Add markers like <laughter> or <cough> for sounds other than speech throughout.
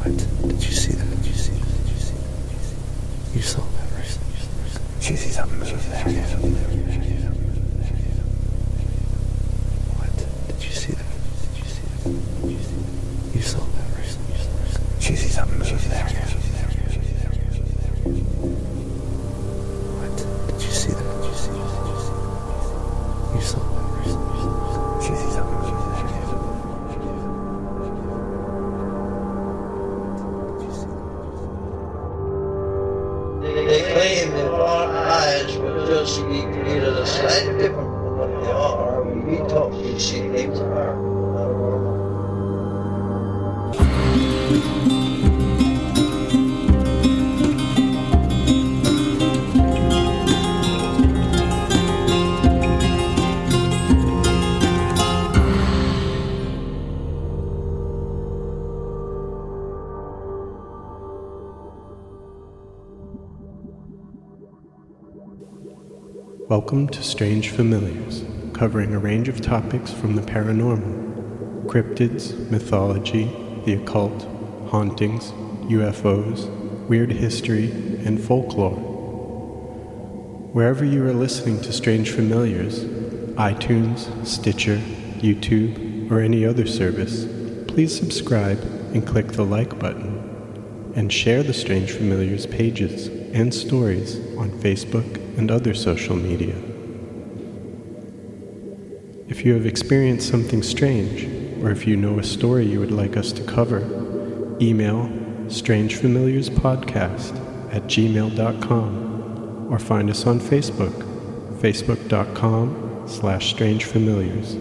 What? Did you see that? Did you see that? Did you see that? You that? Saw that, right? Did you see something move there? What? Did you see that? Did you see that? Did you see that? You saw that, right? Did you see something move there? What? Did you see that? Did you see that? Did you see? You saw that, right? You see something move there? Eyes will just Welcome to Strange Familiars, covering a range of topics from the paranormal cryptids, mythology, the occult, hauntings, UFOs, weird history, and folklore. Wherever you are listening to Strange Familiars, iTunes, Stitcher, YouTube, or any other service, please subscribe and click the like button and share the Strange Familiars pages and stories on Facebook and other social media. If you have experienced something strange, or if you know a story you would like us to cover, email strangefamiliarspodcast at gmail.com or find us on Facebook, facebook.com slash strangefamiliars.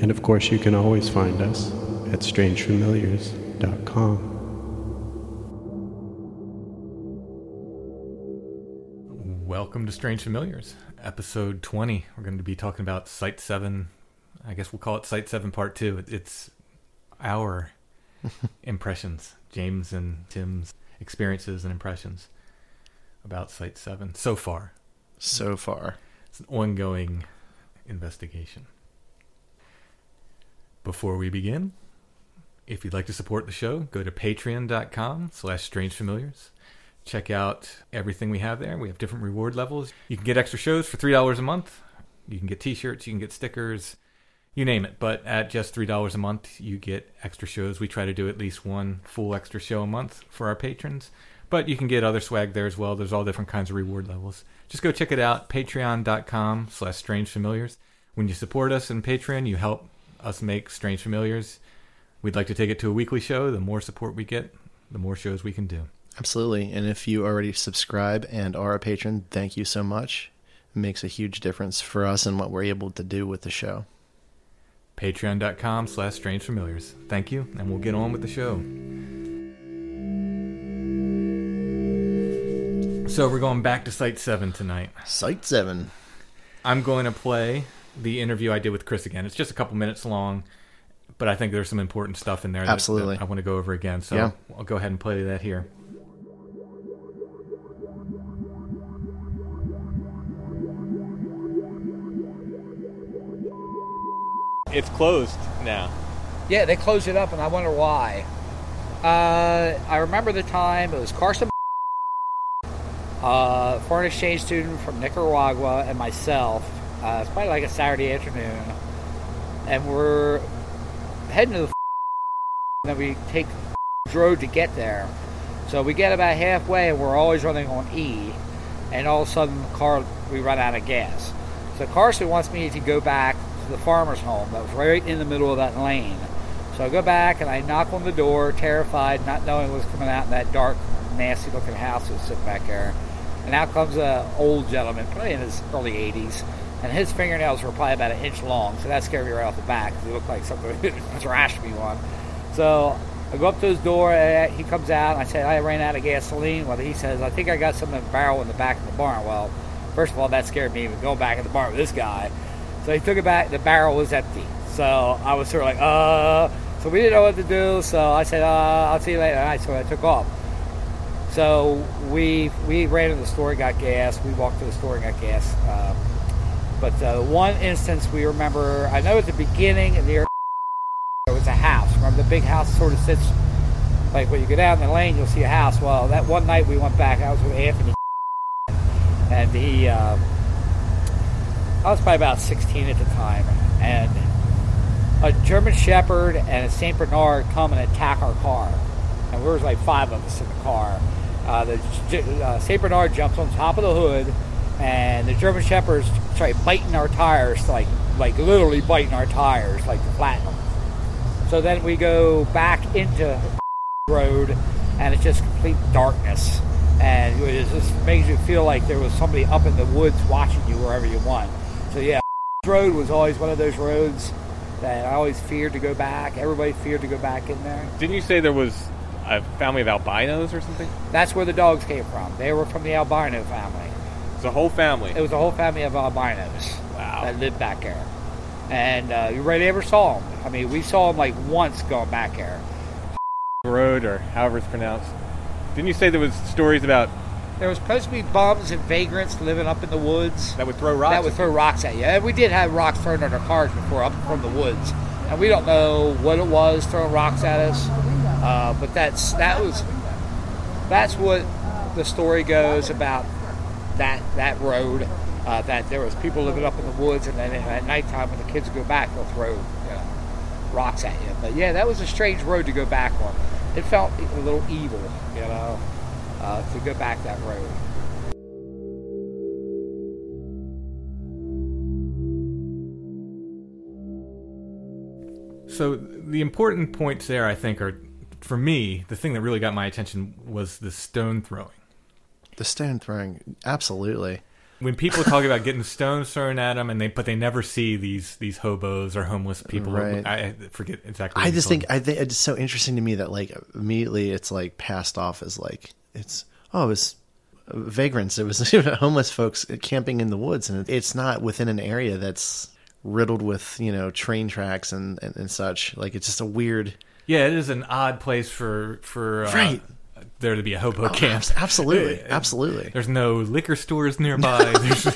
And of course, you can always find us at strangefamiliars.com. Welcome to Strange Familiars, episode 20. We're going to be talking about Site 7. I guess we'll call it Site 7 Part 2. It's our <laughs> impressions, James and Tim's experiences and impressions about Site 7 so far. so far. It's an ongoing investigation. Before we begin, if you'd like to support the show, go to patreon.com slash strangefamiliars. Check out everything we have there. We have different reward levels. You can get extra shows for $3 a month. You can get t-shirts, you can get stickers, you name it. But at just $3 a month, you get extra shows. We try to do at least one full extra show a month for our patrons. But you can get other swag there as well. There's all different kinds of reward levels. Just go check it out, patreon.com slash strange familiars. When you support us in Patreon, you help us make Strange Familiars. We'd like to take it to a weekly show. The more support we get, the more shows we can do. Absolutely. And if you already subscribe and are a patron, thank you so much. It makes a huge difference for us and what we're able to do with the show. Patreon.com slash strange familiars. Thank you, and we'll get on with the show. So we're going back to Site 7 tonight. Site 7. I'm going to play the interview I did with Chris again. It's just a couple minutes long, but I think there's some important stuff in there. that- Absolutely. that I want to go over again. So Yeah. I'll go ahead and play that here. It's closed now. Yeah, they closed it up, and I wonder why. Uh, I remember the time it was Carson, uh, foreign exchange student from Nicaragua, and myself. Uh, it's probably like a Saturday afternoon, and we're heading to the. <laughs> And then we take <laughs> road to get there. So we get about halfway, and we're always running on E, and all of a sudden, the car we run out of gas. So Carson wants me to go back the farmer's home that was right in the middle of that lane. So I go back and I knock on the door, terrified, not knowing what was coming out in that dark, nasty looking house that was sitting back there. And out comes a old gentleman, probably in his early 80s, and his fingernails were probably about an inch long, so that scared me right off the bat 'cause he looked like something <laughs> thrashed me one. So I go up to his door, and he comes out, I say, I ran out of gasoline. Well, he says, I think I got some in the barrel in the back of the barn. Well, first of all, that scared me even going back in the barn with this guy. So he took it back, the barrel was empty. So I was sort of like, uh, so we didn't know what to do. So I said, uh, I'll see you later. And I, so I took off. So we we ran to the store, got gas. We walked to the store and got gas. Uh, but one instance we remember, I know at the beginning near there was a house. Remember the big house sort of sits like when you go down the lane, you'll see a house. Well, that one night we went back. I was with Anthony, and he. Uh, I was probably about 16 at the time, and a German Shepherd and a Saint Bernard come and attack our car, and there was like five of us in the car. Uh, the uh, Saint Bernard jumps on top of the hood, and the German Shepherds try biting our tires, like like literally biting our tires, like to flatten them. So then we go back into the <laughs> road, and it's just complete darkness, and it just makes you feel like there was somebody up in the woods watching you wherever you went. So yeah, <laughs> road was always one of those roads that I always feared to go back. Everybody feared to go back in there. Didn't you say there was a family of albinos or something? That's where the dogs came from. They were from the albino family. It's a whole family. It was a whole family of albinos Wow. that lived back there. And uh, you really ever saw them? I mean, we saw them like once going back there. <laughs> Road or however it's pronounced. Didn't you say there was stories about There was supposed to be bums and vagrants living up in the woods that would throw rocks? that would throw rocks at you. And we did have rocks thrown at our cars before up from the woods, and we don't know what it was throwing rocks at us. Uh, but that's that was that's what the story goes about that that road. Uh, that there was people living up in the woods, and then at nighttime when the kids go back, they'll throw you know, rocks at you. But yeah, that was a strange road to go back on. It felt a little evil, you know, uh, to go back that road. So the important points there, I think, are for me. The thing that really got my attention was the stone throwing. The stone throwing, absolutely. When people talk about getting <laughs> stones thrown at them, and they but they never see these these hobos or homeless people. Right. I, I forget exactly. I just think me. I think it's so interesting to me that like immediately it's like passed off as like it's oh it was vagrants it was <laughs> homeless folks camping in the woods and it's not within an area that's riddled with you know train tracks and and, and such like it's just a weird yeah, it is an odd place for for uh, Right. there to be a hobo Oh, camp. absolutely <laughs> absolutely There's no liquor stores nearby. <laughs> there's,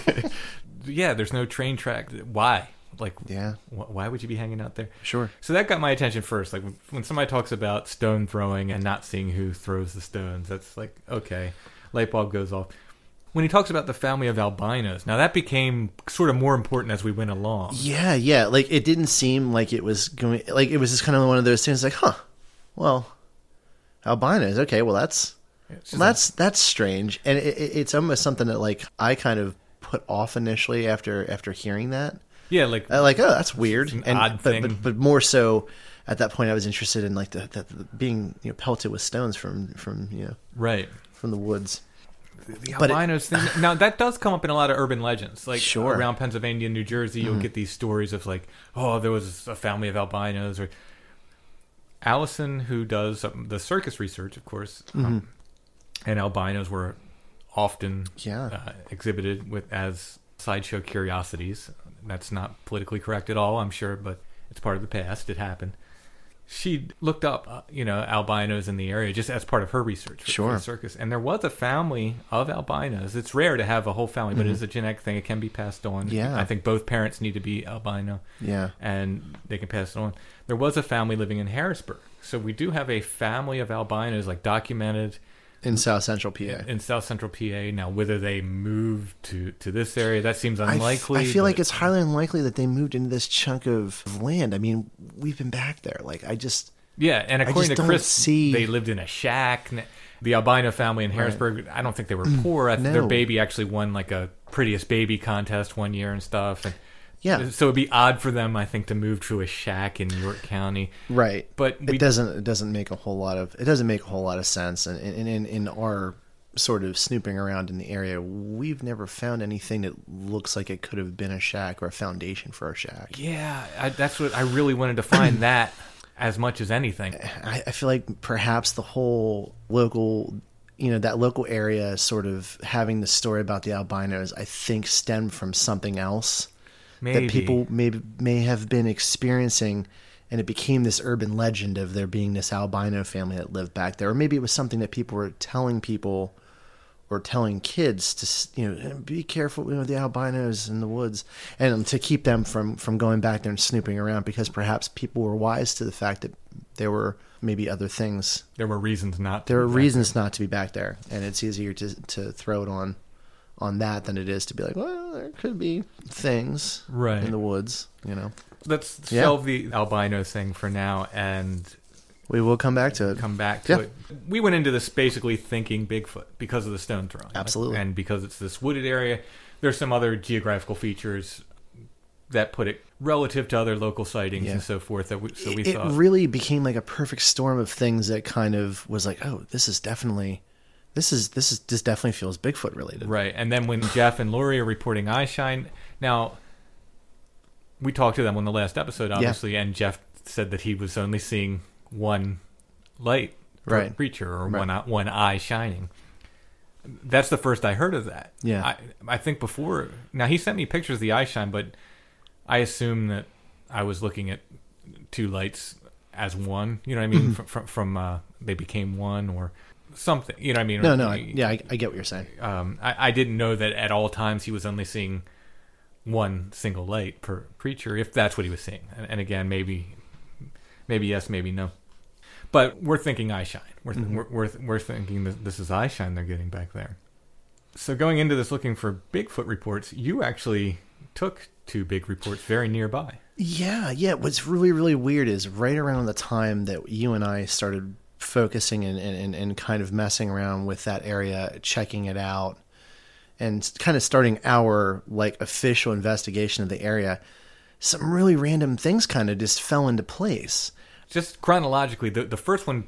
yeah, there's no train track. Why? Like, Yeah. wh- why would you be hanging out there? Sure. So that got my attention first. Like when, when somebody talks about stone throwing and not seeing who throws the stones, that's like okay, light bulb goes off. When he talks about the family of albinos, now that became sort of more important as we went along. Yeah, yeah. Like it didn't seem like it was going. Like it was just kind of one of those things. Like, huh? Well, albinos. Okay, well that's well, that's that's strange, and it, it, it's almost something that like I kind of put off initially after after hearing that. Yeah, like I like, oh, that's weird, an and odd but, thing. but but more so at that point, I was interested in like the, the, the being you know pelted with stones from from you know right. from the woods. The But it- albinos thing. <laughs> Now that does come up in a lot of urban legends, like Sure. Mm-hmm. around Pennsylvania, and New Jersey. You'll get these stories of like, oh, there was a family of albinos, or Allison, who does um, the circus research, of course, um, Mm-hmm. and albinos were often Yeah. uh, exhibited with as sideshow curiosities. That's not politically correct at all, I'm sure, but it's part of the past. It happened. She looked up, uh, you know, albinos in the area just as part of her research for, for the circus. And there was a family of albinos. It's rare to have a whole family, but it's a genetic thing. It can be passed on. Mm-hmm. Yeah. I think both parents need to be albino Yeah. and they can pass it on. There was a family living in Harrisburg. So we do have a family of albinos like documented In South Central PA. in South Central PA. Now, whether they moved to, to this area, that seems unlikely. I feel like it's highly unlikely that they moved into this chunk of land. I mean, we've been back there. Like, I just. yeah. And I according to Chris, see- they lived in a shack. The albino family in Harrisburg, I don't think they were mm, poor. I think No. Their baby actually won like a prettiest baby contest one year and stuff. And Yeah. Uh, so it'd be odd for them, I think, to move to a shack in York County. Right. But we- it doesn't. It doesn't make a whole lot of. It doesn't make a whole lot of sense. And in in, in our sort of snooping around in the area, we've never found anything that looks like it could have been a shack or a foundation for a shack. Yeah, I, that's what I really wanted to find <coughs> that as much as anything. I, I feel like perhaps the whole local, you know, that local area sort of having the story about the albinos, I think stemmed from something else Maybe. that people may may have been experiencing, and it became this urban legend of there being this albino family that lived back there, or maybe it was something that people were telling people. Or telling kids to you know be careful you know the albinos in the woods and to keep them from from going back there and snooping around because perhaps people were wise to the fact that there were maybe other things There were reasons not. to there that. reasons not to be back there and it's easier to to throw it on on that than it is to be like well there could be things Right. in the woods you know Let's Yeah. shelve the albino thing for now and we will come back to it come back to Yeah. it. We went into this basically thinking Bigfoot because of the stone throwing. Absolutely. And because it's this wooded area. There's some other geographical features that put it relative to other local sightings Yeah. and so forth. That we, so we it thought, really became like a perfect storm of things that kind of was like oh this is definitely this is this is this definitely feels bigfoot related Right. And then when Jeff and Lori are reporting eye shine, now we talked to them on the last episode, obviously, and Jeff said that he was only seeing one light Right. creature or Right. one eye, one eye shining. That's the first I heard of that. Yeah. I, I think before now he sent me pictures of the eye shine, but I assume that I was looking at two lights as one. You know what I mean? from from, from uh, they became one or something. You know what I mean? no no I, yeah I, I get what you're saying um, I, I didn't know that at all times he was only seeing one single light per creature, if that's what he was seeing. And, and again, maybe, maybe yes, maybe no. But we're thinking eye shine. We're, th- we're, we're, we're thinking that this is eye shine they're getting back there. So going into this looking for Bigfoot reports, you actually took two big reports very nearby. Yeah, yeah. What's really, really weird is right around the time that you and I started focusing and, and, and, kind of messing around with that area, checking it out, and kind of starting our like official investigation of the area, some really random things kind of just fell into place. Just chronologically, the, the first one,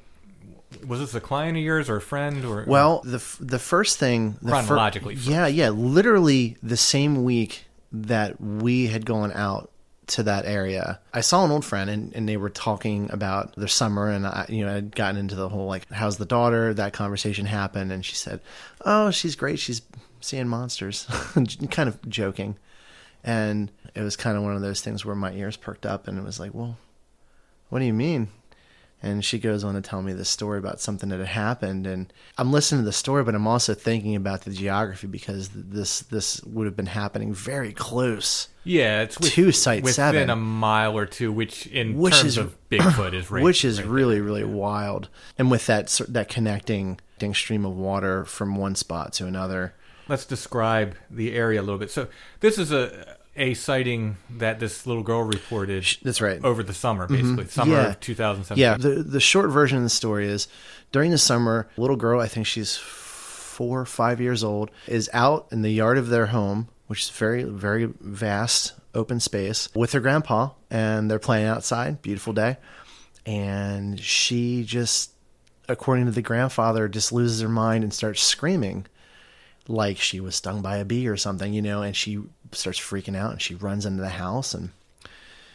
was this a client of yours or a friend or? Well, the f- the first thing the fir- Chronologically first. yeah, yeah, literally the same week that we had gone out to that area, I saw an old friend and, and they were talking about their summer and I, you know, I'd gotten into the whole like, how's the daughter? That conversation happened and she said, oh, she's great. She's seeing monsters, <laughs> kind of joking. And it was kind of one of those things where my ears perked up and it was like, well, what do you mean? And she goes on to tell me this story about something that had happened, and I'm listening to the story, but I'm also thinking about the geography because this this would have been happening very close, Yeah, it's with, to Site within Seven. a mile or two, which in Which terms is- of <clears throat> Bigfoot is right, which is right really really wild. And with that that connecting stream of water from one spot to another, Let's describe the area a little bit. So this is a a sighting that this little girl reported. that's right. Over the summer, mm-hmm. basically, summer Yeah. of 2017. Yeah, the the short version of the story is during the summer, little girl, I think she's four or five years old, is out in the yard of their home, which is very very vast open space, with her grandpa, and they're playing outside. Beautiful day, and she just, according to the grandfather, just loses her mind and starts screaming like she was stung by a bee or something, you know, and she starts freaking out and she runs into the house and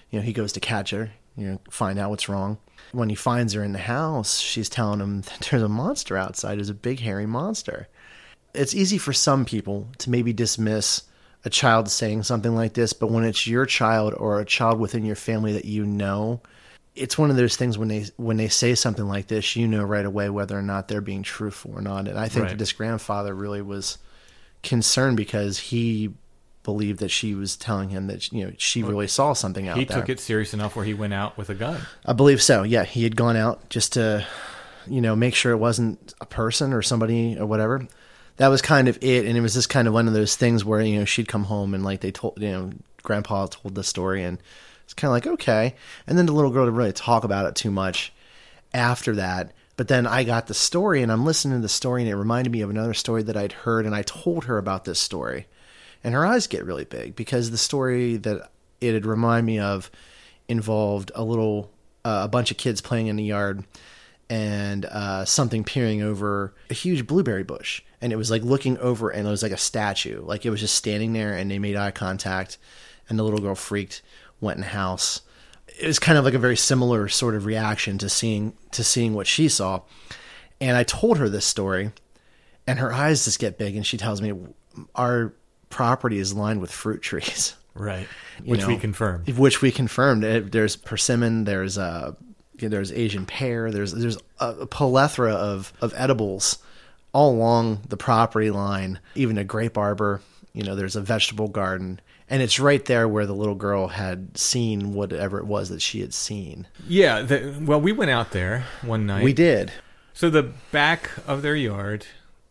you know, he goes to catch her, you know, find out what's wrong. When he finds her in the house, she's telling him <laughs> that there's a monster outside. There's a big hairy monster. It's easy for some people to maybe dismiss a child saying something like this, but when it's your child or a child within your family that you know, it's one of those things when they when they say something like this, you know right away whether or not they're being truthful or not. And I think Right. that this grandfather really was concerned because he believed that she was telling him that you know she really saw something out there. He there. took it serious enough where he went out with a gun. I believe so. Yeah, he had gone out just to, you know, make sure it wasn't a person or somebody or whatever. That was kind of it, and it was just kind of one of those things where you know she'd come home and like they told you know Grandpa told the story, and it's kind of like okay, and then the little girl didn't really talk about it too much after that. But then I got the story, and I'm listening to the story, and it reminded me of another story that I'd heard, and I told her about this story, and her eyes get really big because the story that it had remind me of involved a little uh, a bunch of kids playing in the yard and uh, something peering over a huge blueberry bush. And it was like looking over and it was like a statue. Like it was just standing there and they made eye contact and the little girl freaked went in the house it was kind of like a very similar sort of reaction to seeing to seeing what she saw and i told her this story and her eyes just get big and she tells me our property is lined with fruit trees <laughs> Right. Which we confirmed. Which we confirmed. There's persimmon. There's uh, there's Asian pear. There's there's a plethora of of edibles all along the property line. Even a grape arbor. You know, there's a vegetable garden, and it's right there where the little girl had seen whatever it was that she had seen. Yeah. The, well, we went out there one night. We did. So the back of their yard.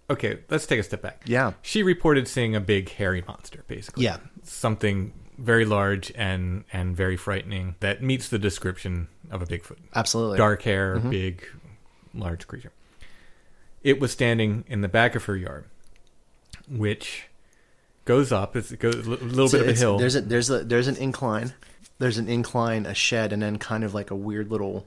Okay, let's take a step back. Yeah. She reported seeing a big hairy monster, basically. Yeah. Something very large and and very frightening that meets the description of a Bigfoot. Absolutely. Dark hair, Mhm. big, large creature. It was standing in the back of her yard, which goes up. It's, it goes a little bit of a hill. There's a there's a there's an incline. There's an incline, a shed, and then kind of like a weird little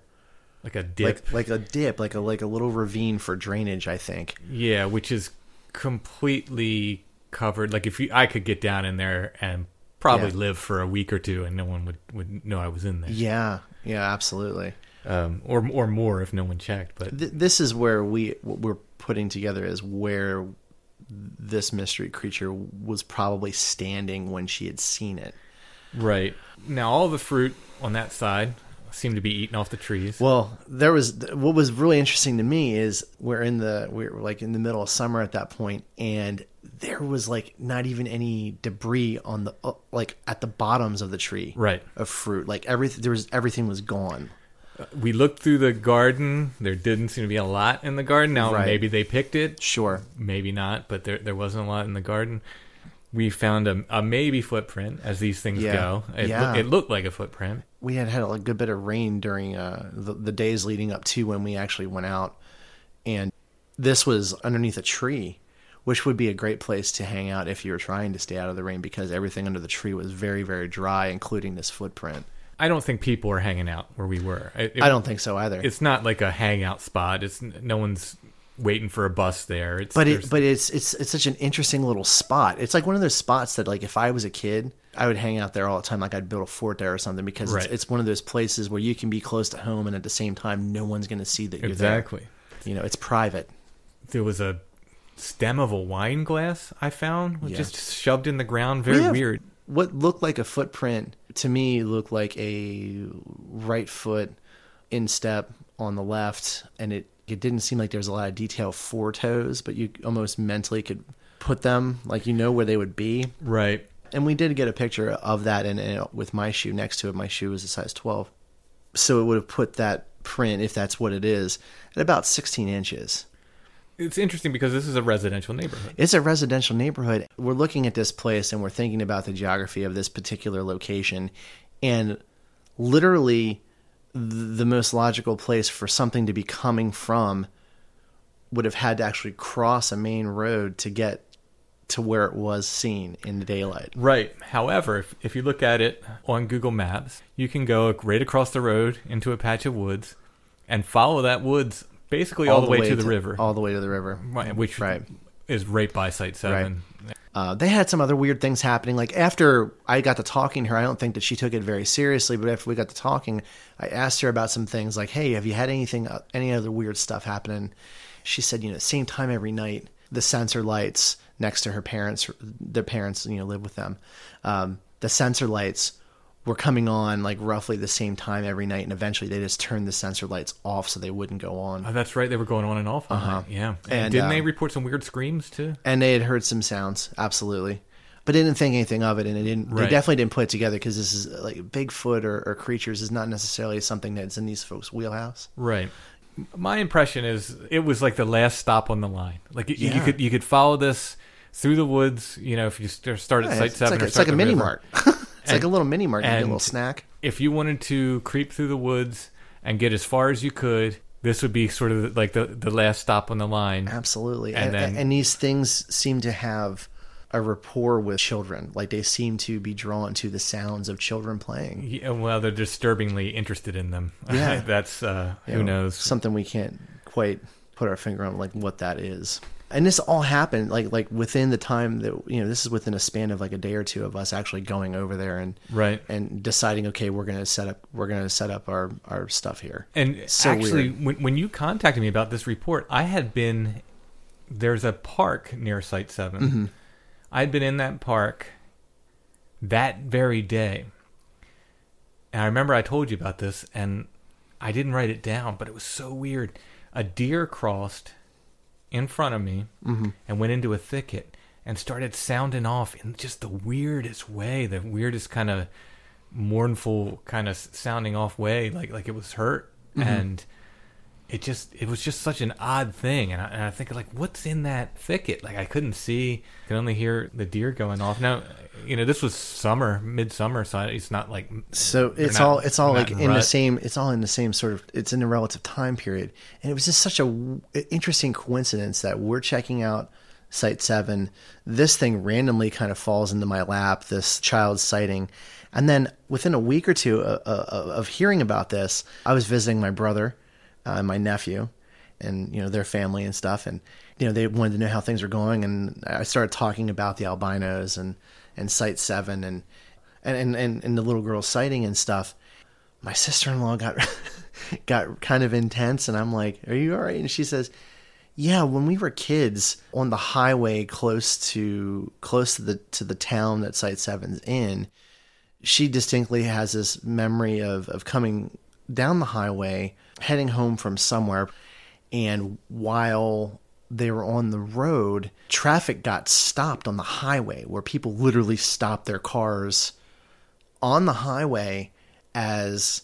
like a dip. like like a dip, like a like a little ravine for drainage. I think. Yeah, which is completely covered. Like if you, I could get down in there and probably Yeah. live for a week or two, and no one would would know I was in there. Yeah, yeah, absolutely. Um, or or more if no one checked. But Th- this is where we what we're putting together is where this mystery creature was probably standing when she had seen it. right now, all the fruit on that side seemed to be eaten off the trees. Well, there was what was really interesting to me is we're in the we're like in the middle of summer at that point, and there was like not even any debris on the like at the bottoms of the tree, Right. Of fruit, like everything there was everything was gone. We looked through the garden. There didn't seem to be a lot in the garden. Now Right. maybe they picked it. Sure. Maybe not, but there there wasn't a lot in the garden. We found a, a maybe footprint, as these things Yeah. go. It, Yeah. loo- it looked like a footprint. we had had a good bit of rain during uh, the, the days leading up to when we actually went out, and this was underneath a tree, which would be a great place to hang out if you were trying to stay out of the rain because everything under the tree was very very dry, including this footprint. I don't think people are hanging out where we were. It- it- I don't think so either. It's not like a hangout spot. It's no one's waiting for a bus there. It's but it but it's it's it's such an interesting little spot. It's like one of those spots that like if I was a kid, I would hang out there all the time. Like I'd build a fort there or something because Right. it's, it's one of those places where you can be close to home and at the same time no one's going to see that you're Exactly. there. You know, it's private. there was a stem of a wine glass I found Yeah. just shoved in the ground. Very We have- weird. What looked like a footprint to me looked like a right foot instep on the left, and it it didn't seem like there was a lot of detail for toes, but you almost mentally could put them like you know where they would be. Right. And we did get a picture of that, and, and with my shoe next to it, my shoe was a size twelve, so it would have put that print, if that's what it is, at about sixteen inches. It's interesting because this is a residential neighborhood. It's a residential neighborhood. We're looking at this place and we're thinking about the geography of this particular location. And literally, the most logical place for something to be coming from would have had to actually cross a main road to get to where it was seen in the daylight. Right. However, if, if you look at it on Google Maps, you can go right across the road into a patch of woods and follow that woods basically all, the way, to the river. All the way to the river. Right, which Right. is right by Site 7. Uh, they had some other weird things happening. Like after I got to talking to her, I don't think that she took it very seriously. But after we got to talking, I asked her about some things. Like, hey, have you had anything, uh, any other weird stuff happening? She said, you know, same time every night. the sensor lights next to her parents. Their parents, you know, live with them. Um, the sensor lights were coming on like roughly the same time every night, and eventually they just turned the sensor lights off so they wouldn't go on. Oh, that's right. They were going on and off. Uh-huh. Yeah. And, And, didn't they um, report some weird screams too? and they had heard some sounds absolutely but they didn't think anything of it and it didn't they definitely didn't put it together because this is like bigfoot or, or creatures is not necessarily something that's in these folks wheelhouse Right. My impression is it was like the last stop on the line. Like you, you could you could follow this through the woods. You know, if you start at Yeah, site it's, seven, like, or a, it's like a mini mart <laughs> it's like a little mini get a little snack If you wanted to creep through the woods and get as far as you could, this would be sort of like the the last stop on the line. absolutely And and, then- and these things seem to have a rapport with children like they seem to be drawn to the sounds of children playing Yeah, well, they're disturbingly interested in them. <laughs> Yeah. that's uh, who know, knows. something we can't quite put our finger on like what that is and this all happened like like within the time that you know this is within a span of like a day or two of us actually going over there and Right. and deciding okay we're gonna set up we're gonna set up our our stuff here And So actually, weird. when when you contacted me about this report, I had been there's a park near Site 7 Mm-hmm. I'd been in that park that very day, and I remember I told you about this, and I didn't write it down, but it was so weird. A deer crossed in front of me Mm-hmm. and went into a thicket and started sounding off in just the weirdest way, the weirdest kind of mournful kind of sounding off way, like like it was hurt, Mm-hmm. and it just it was just such an odd thing, and I, and I think like, what's in that thicket? Like I couldn't see, i could only hear the deer going off. Now, you know, this was summer, midsummer, so it's not like so it's not- all it's all like not in the same it's all in the same sort of it's in a relative time period. And it was just such a w- interesting coincidence that we're checking out site 7 this thing randomly kind of falls into my lap this child's sighting. And then within a week or two of, of, of hearing about this i was visiting my brother uh, and my nephew and you know their family and stuff. And you know they wanted to know how things were going. And i started talking about the albinos and and site 7 and and and, and the little girl's sighting and stuff. My sister-in-law got <laughs> got kind of intense. And i'm like are you all right? And she says yeah when we were kids on the highway close to close to the to the town that site 7's in she distinctly has this memory of of coming down the highway heading home from somewhere and while they were on the road traffic got stopped on the highway where people literally stopped their cars on the highway as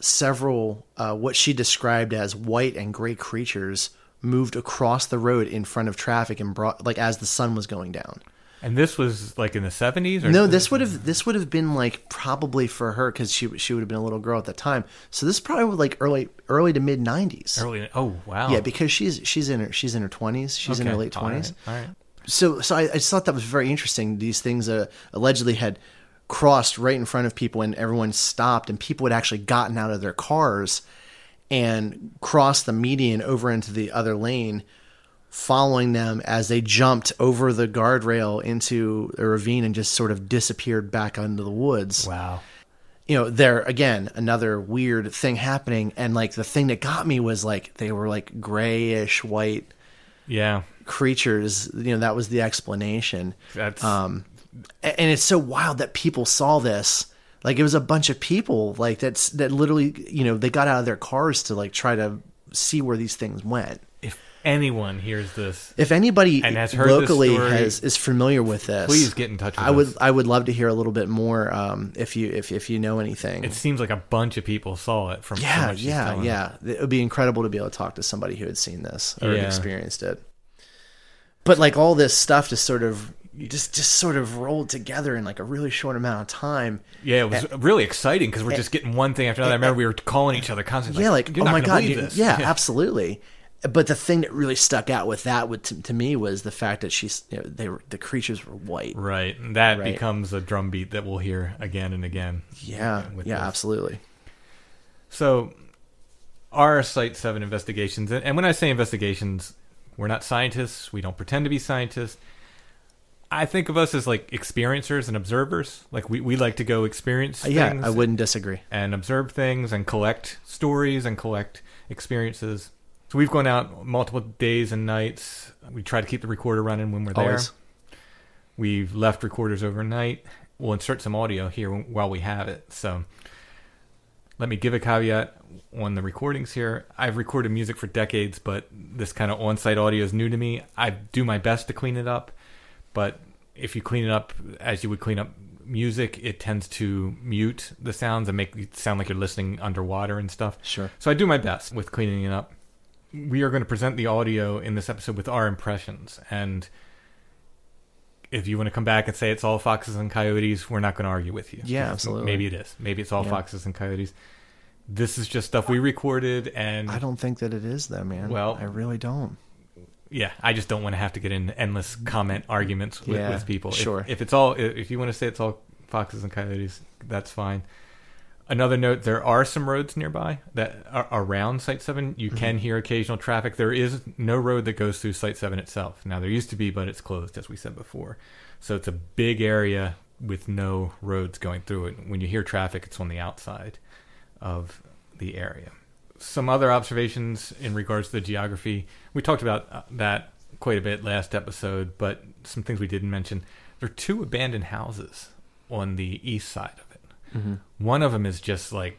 several uh, what she described as white and gray creatures moved across the road in front of traffic and brought like as the sun was going down. And this was like in the seventies, or No, this would have this would have been like probably for her because she she would have been a little girl at the time. So this probably was like early early to mid nineties. early. Oh wow, Yeah, because she's she's in her she's in her twenties. She's in her Okay, late all right, twenties. All right. so so I, I just thought that was very interesting. These things uh, allegedly had crossed right in front of people, and everyone stopped, and people had actually gotten out of their cars and crossed the median over into the other lane, following them as they jumped over the guardrail into a ravine and just sort of disappeared back into the woods Wow. you know, there again, another weird thing happening. And like the thing that got me was like they were like grayish white Yeah. creatures. You know, that was the explanation. That's Um, and it's so wild that people saw this. Like it was a bunch of people like that's that literally, you know, they got out of their cars to like try to see where these things went. if anyone hears this, If anybody And has heard locally story, has is familiar with this, please get in touch with I would us. I would love to hear a little bit more um, if you if if you know anything. it seems like a bunch of people saw it from. from Yeah, she's yeah, yeah. It would be incredible to be able to talk to somebody who had seen this or Yeah. experienced it. But like all this stuff just sort of just just sort of rolled together in like a really short amount of time. Yeah, it was really exciting because we're just getting one thing after another. I remember we were calling each other constantly. yeah, like You're oh my god, you- this. yeah, absolutely. But the thing that really stuck out with that with, to, to me was the fact that she's you know, they were the creatures were white. Right, and that Right. becomes a drumbeat that we'll hear again and again. Yeah, yeah, this. absolutely. So, our Site 7 investigations, and and when I say investigations, we're not scientists, we don't pretend to be scientists. I think of us as like experiencers and observers. Like, we, we like to go experience yeah, I wouldn't disagree. and observe things and collect stories and collect experiences. So we've gone out multiple days and nights. We try to keep the recorder running when we're there. Always. We've left recorders overnight. We'll insert some audio here while we have it. So let me give a caveat on the recordings here. I've recorded music for decades, but this kind of on site audio is new to me. I do my best to clean it up, but if you clean it up as you would clean up music, it tends to mute the sounds and make it sound like you're listening underwater and stuff. Sure. So I do my best with cleaning it up. We are going to present the audio in this episode with our impressions. And if you want to come back and say it's all foxes and coyotes, we're not going to argue with you. Yeah, absolutely. Maybe it is. Maybe it's all Yeah. foxes and coyotes. This is just stuff we recorded, and I don't think that it is though, man. Well- I really don't. yeah, I just don't want to have to get in endless comment arguments with, Yeah, with people. If- sure. If, it's all, if you want to say it's all foxes and coyotes, that's fine. Another note: there are some roads nearby that are around Site Seven. You Mm-hmm. can hear occasional traffic. There is no road that goes through Site Seven itself. Now there used to be, but it's closed, as we said before. So it's a big area with no roads going through it. When you hear traffic, it's on the outside of the area. Some other observations in regards to the geography. We talked about uh, that quite a bit last episode, but some things we didn't mention. There are two abandoned houses on the east side it. One of them is just like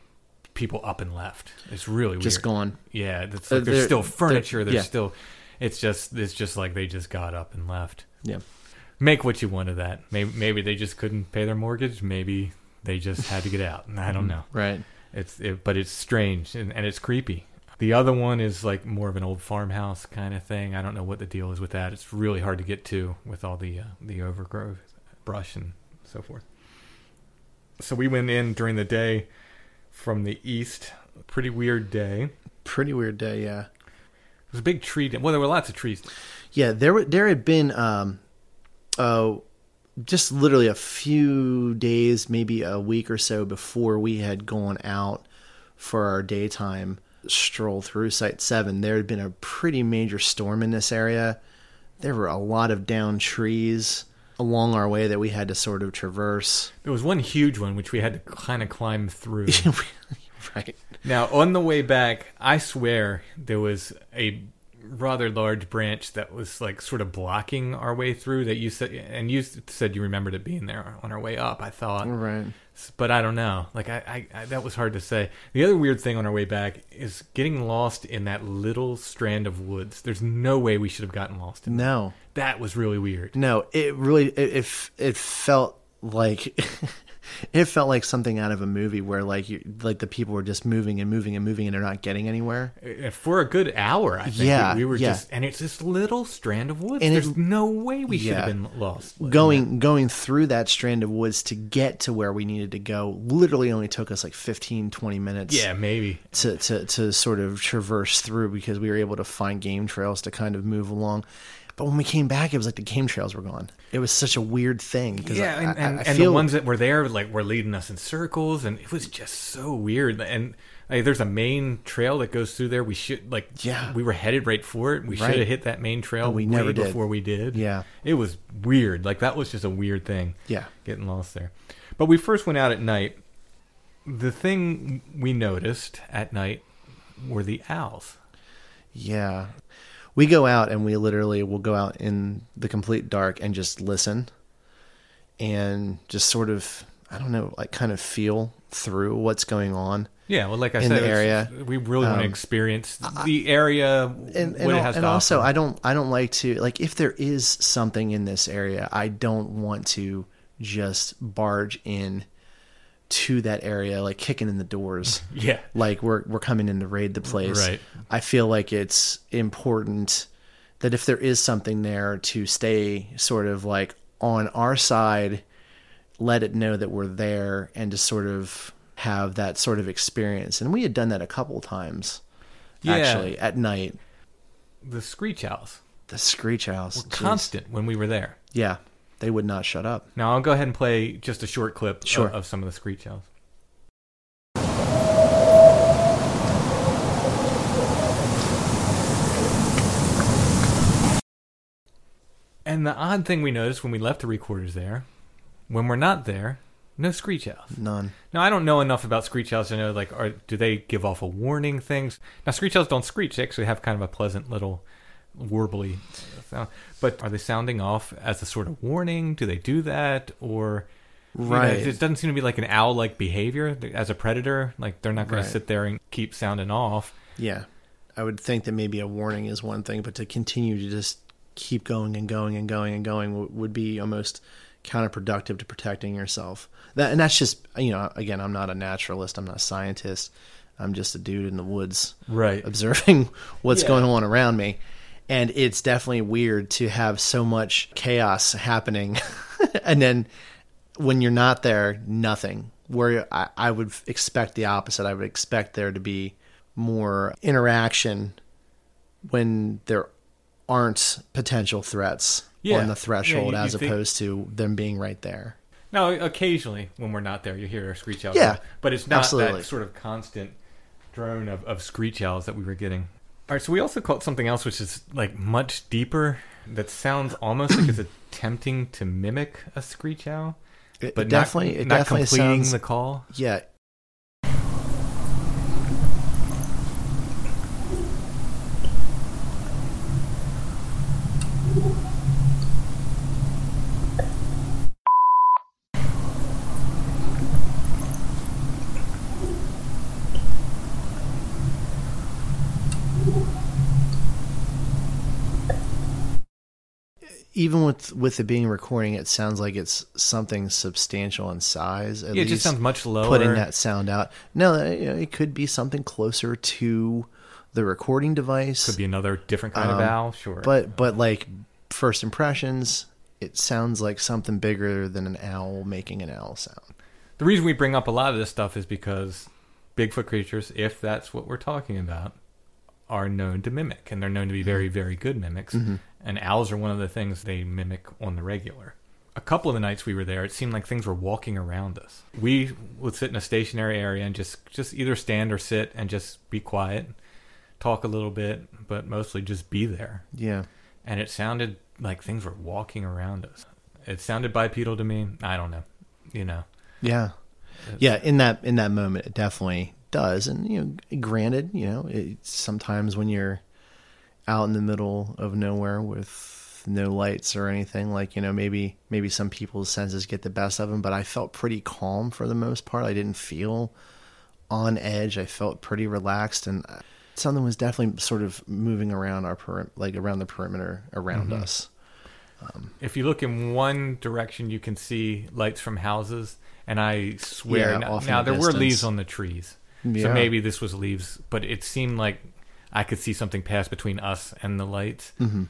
people up and left. It's really weird. Just weird. gone. Yeah, that's Uh, there's they're- still furniture. There's yeah. still. It's just. It's just like they just got up and left Yeah. make what you want of that. Maybe maybe they just couldn't pay their mortgage. Maybe they just had to get out. I don't know. Right. It's it, but it's strange and, and it's creepy. The other one is like more of an old farmhouse kind of thing. I don't know what the deal is with that. It's really hard to get to with all the uh, the overgrowth, brush, and so forth. So we went in during the day from the east. Pretty weird day. Pretty weird day. Yeah. It was a big tree. Well, there were lots of trees. Yeah, there were there had been um uh just literally a few days, maybe a week or so before we had gone out for our daytime stroll through Site 7, there had been a pretty major storm in this area. There were a lot of down trees along our way that we had to sort of traverse. There was one huge one which we had to kind of climb through. <laughs> right. Now, on the way back, I swear there was a rather large branch that was like sort of blocking our way through that you said and you said you remembered it being there on our way up i thought Right. but i don't know like I, I, I that was hard to say the other weird thing on our way back is getting lost in that little strand of woods there's no way we should have gotten lost in that. No. that was really weird No, it really it it, it felt like <laughs> it felt like something out of a movie where like you like the people were just moving and moving and moving and they're not getting anywhere. Uh, for a good hour i think Yeah, we, we were yeah. just and it's this little strand of woods And it- there's no way we should have been lost Going going through that strand of woods to get to where we needed to go literally only took us like 15 20 minutes. yeah maybe To, to, to sort of traverse through because we were able to find game trails to kind of move along. But when we came back, it was like the game trails were gone. It was such a weird thing. Yeah, I- and, and, I and feel- the ones that were there like were leading us in circles, and it was just so weird. And like, there's a main trail that goes through there. We should like, Yeah. we were headed right for it. We Right. should have hit that main trail. But we never did. before we did. Yeah. it was weird. Like that was just a weird thing. Yeah. getting lost there. But we first went out at night. The thing we noticed at night were the owls. Yeah. We go out and we literally will go out in the complete dark and just listen and just sort of, I don't know, like kind of feel through what's going on. Yeah, well, like I In said, the area. we really want to Um, experience the area. And, what and, it al- has and also, offer. I don't, I don't like to like if there is something in this area, I don't want to just barge in to that area like kicking in the doors. <laughs> Yeah. like we're we're coming in to raid the place. Right. I feel like it's important that if there is something there to stay sort of like on our side, let it know that we're there and to sort of have that sort of experience. And we had done that a couple times Yeah. actually at night. the screech owls. The screech owls. were constant when we were there. Yeah. They would not shut up. Now I'll go ahead and play just a short clip of- of, some of the screech owls. And the odd thing we noticed when we left the recorders there, when we're not there, No screech owls. None. Now I don't know enough about screech owls to know like are do they give off a warning things? Now screech owls don't screech; they actually have kind of a pleasant little warbly sound. But are they sounding off as a sort of warning? Do they do that or? you know, Right. it doesn't seem to be like an owl-like behavior as a predator. Like they're not going Right. to sit there and keep sounding off. Yeah. I would think that maybe a warning is one thing, but to continue to just keep going and going and going and going would be almost counterproductive to protecting yourself. That and that's just you know again I'm not a naturalist, I'm not a scientist. I'm just a dude in the woods Right. observing <laughs> what's Yeah. going on around me. And it's definitely weird to have so much chaos happening <laughs> and then when you're not there, nothing. Where I, I would expect the opposite. I would expect there to be more interaction when there aren't potential threats Yeah. on the threshold Yeah, you- as you think- opposed to them being right there. Now, occasionally when we're not there, you hear a screech owl. Yeah, but it's not absolutely. that sort of constant drone of, of screech owls that we were getting. All right, so we also caught something else, which is like much deeper. That sounds almost like it's <clears throat> attempting to mimic a screech owl, It, but it definitely, not, it not definitely completing sounds. the call. yeah, even with with it being recording, it sounds like it's something substantial in size. At Yeah, it just sounds much lower. Putting that sound out. No, uh, it could be something closer to the recording device. Could be another different kind of Um, owl, sure. But but like first impressions, it sounds like something bigger than an owl making an owl sound. the reason we bring up a lot of this stuff is because Bigfoot creatures, if that's what we're talking about, are known to mimic, and they're known to be very, very good mimics. And owls are one of the things they mimic on the regular. A couple of the nights we were there, it seemed like things were walking around us. We would sit in a stationary area and just, just either stand or sit and just be quiet, talk a little bit, but mostly just be there. Yeah. And it sounded like things were walking around us. It sounded bipedal to me. I don't know. You know. Yeah. Yeah, in that in that moment it definitely does. And you know, granted, you know, it, sometimes when you're out in the middle of nowhere with no lights or anything like, you know, maybe maybe some people's senses get the best of them, but I felt pretty calm for the most part. I didn't feel on edge. I felt pretty relaxed and something was definitely sort of moving around our peri- like around the perimeter around Mhm. us. If you look in one direction, you can see lights from houses, and I swear Yeah, now, now the there were leaves on the trees, so maybe this was leaves, but it seemed like I could see something pass between us and the lights. Mhm.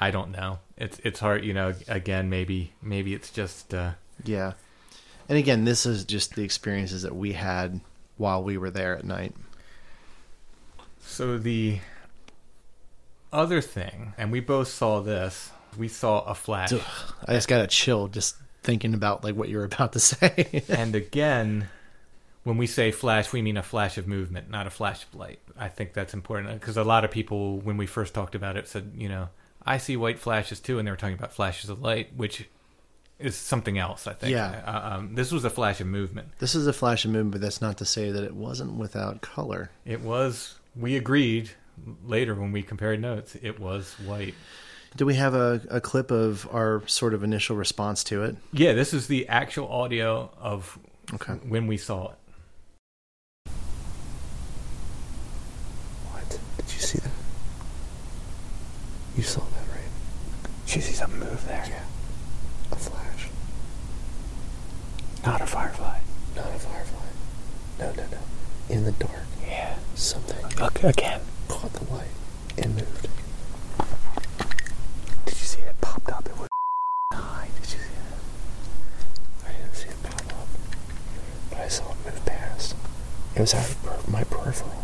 I don't know. It's it's hard, you know. Again, maybe maybe it's just uh, Yeah. And again, this is just the experiences that we had while we were there at night. So the other thing, and we both saw this. We saw a flash, Ugh, I just got a chill just thinking about like what you were about to <laughs> say. and again, when we say flash, we mean a flash of movement, not a flash of light. I think that's important because a lot of people, when we first talked about it, said, you know, I see white flashes too, and they were talking about flashes of light, which is something else. I think. Yeah. Uh, um, this was a flash of movement. this is a flash of movement, but that's not to say that it wasn't without color. It was. We agreed later when we compared notes. It was white. Do we have a, a clip of our sort of initial response to it? Yeah, this is the actual audio of Okay. when we saw it. What? Did you see that? You saw that, right? She sees see something move there? Yeah. A flash. Not a firefly. Not a firefly. No, no, no. In the dark. Yeah. Something. Okay, again. Caught the light and moved. Did you see it? It popped up. It was high. Did you see it? I didn't see it pop up. But I saw it move past. It was out of per- my peripheral.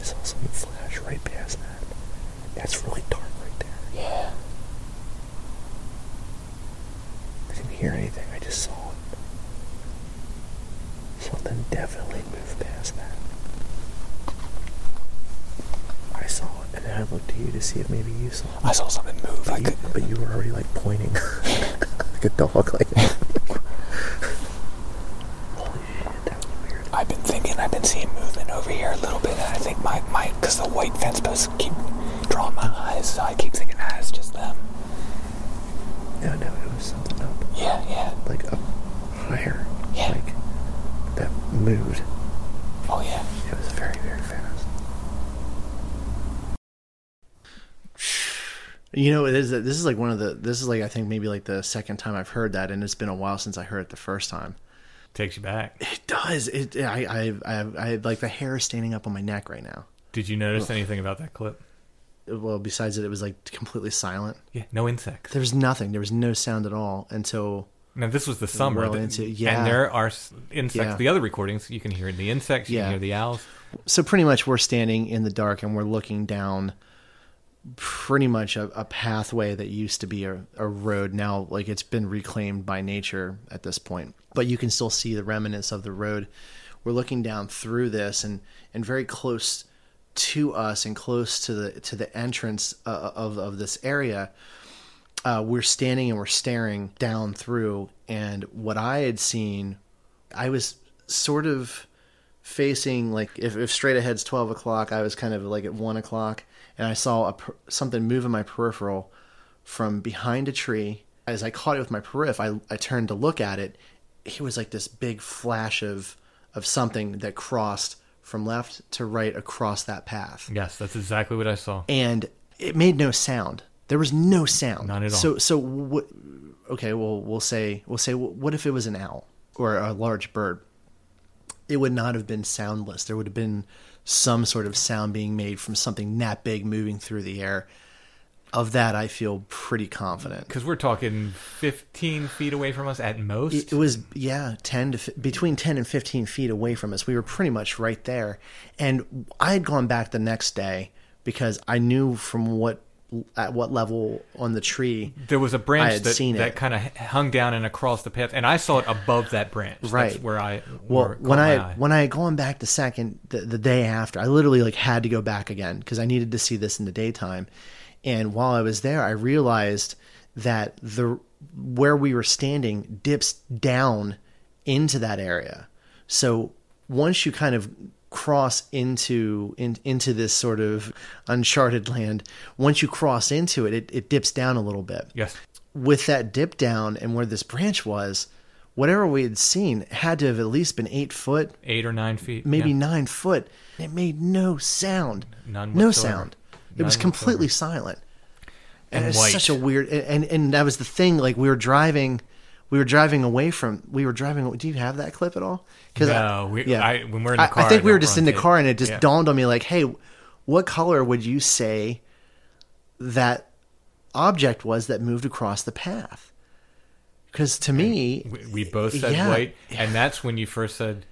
I saw something flash right past that. That's really dark right there. Yeah. I didn't hear anything. I just saw it. Something definitely moved past that. I saw it, and then I looked to you to see if maybe you saw it. I saw something move. But, I you, could... but you were already like pointing <laughs> like a dog. Like. <laughs> <laughs> Holy shit, that was weird. I've been thinking. I've been seeing movement over here a little my my because the white fence posts keep drawing my eyes, so I keep thinking ah, it's just them. No, no, it was something up. Yeah, yeah. Like up higher. Yeah. Like that moved. Oh yeah. It was very, very fast. You know, it is. This is like one of the. This is like I think maybe like the second time I've heard that, and it's been a while since I heard it the first time. Takes you back. It does. It. I. I. I. I like the hair is standing up on my neck right now. Did you notice anything about that clip? Well, besides that, it was like completely silent. Yeah, no insects. There was nothing. There was no sound at all until. Now this was the summer, Well into- yeah. and there are insects. Yeah. The other recordings, you can hear the insects, you Yeah. can hear the owls. So pretty much, we're standing in the dark and we're looking down pretty much a, a pathway that used to be a, a road. Now, like it's been reclaimed by nature at this point, but you can still see the remnants of the road. We're looking down through this, and and very close to us, and close to the to the entrance uh, of of this area. Uh, we're standing and we're staring down through, and what I had seen, I was sort of facing like if, if straight ahead's 12 o'clock i was kind of like at 1 o'clock and i saw a, per- something move in my peripheral from behind a tree as i caught it with my periph I, I turned to look at it it was like this big flash of of something that crossed from left to right across that path Yes, that's exactly what I saw. and it made no sound. There was no sound. Not at all. So so what? Okay, well we'll say we'll say what if it was an owl or a large bird? It would not have been soundless. There would have been some sort of sound being made from something that big moving through the air. Of that, I feel pretty confident. Because we're talking 15 feet away from us at most. It, it was yeah, ten to fi- between ten and fifteen feet away from us. We were pretty much right there, and I had gone back the next day because I knew from what at what level on the tree there was a branch that, that kind of hung down and across the path, and I saw it above that branch. Right. That's where I Well, where when I eye. when I had gone back the second the, the day after, I literally like had to go back again because I needed to see this in the daytime. And while I was there, I realized that the where we were standing dips down into that area. So once you kind of cross into in, into this sort of uncharted land, once you cross into it, it, it dips down a little bit yes, with that dip down and where this branch was, whatever we had seen had to have at least been eight foot, eight or nine feet, maybe yeah. nine foot. It made no sound. None no whatsoever. sound. It was completely silent. And, And it's white. such a weird and and that was the thing. Like we were driving, we were driving away from. We were driving. Do you have that clip at all? No, we- I- when we're in the car, I think I we were just in the tape. car, and it just Yeah. dawned on me like, hey, what color would you say that object was that moved across the path? Because to me, we, we both said yeah, white, and that's when you first said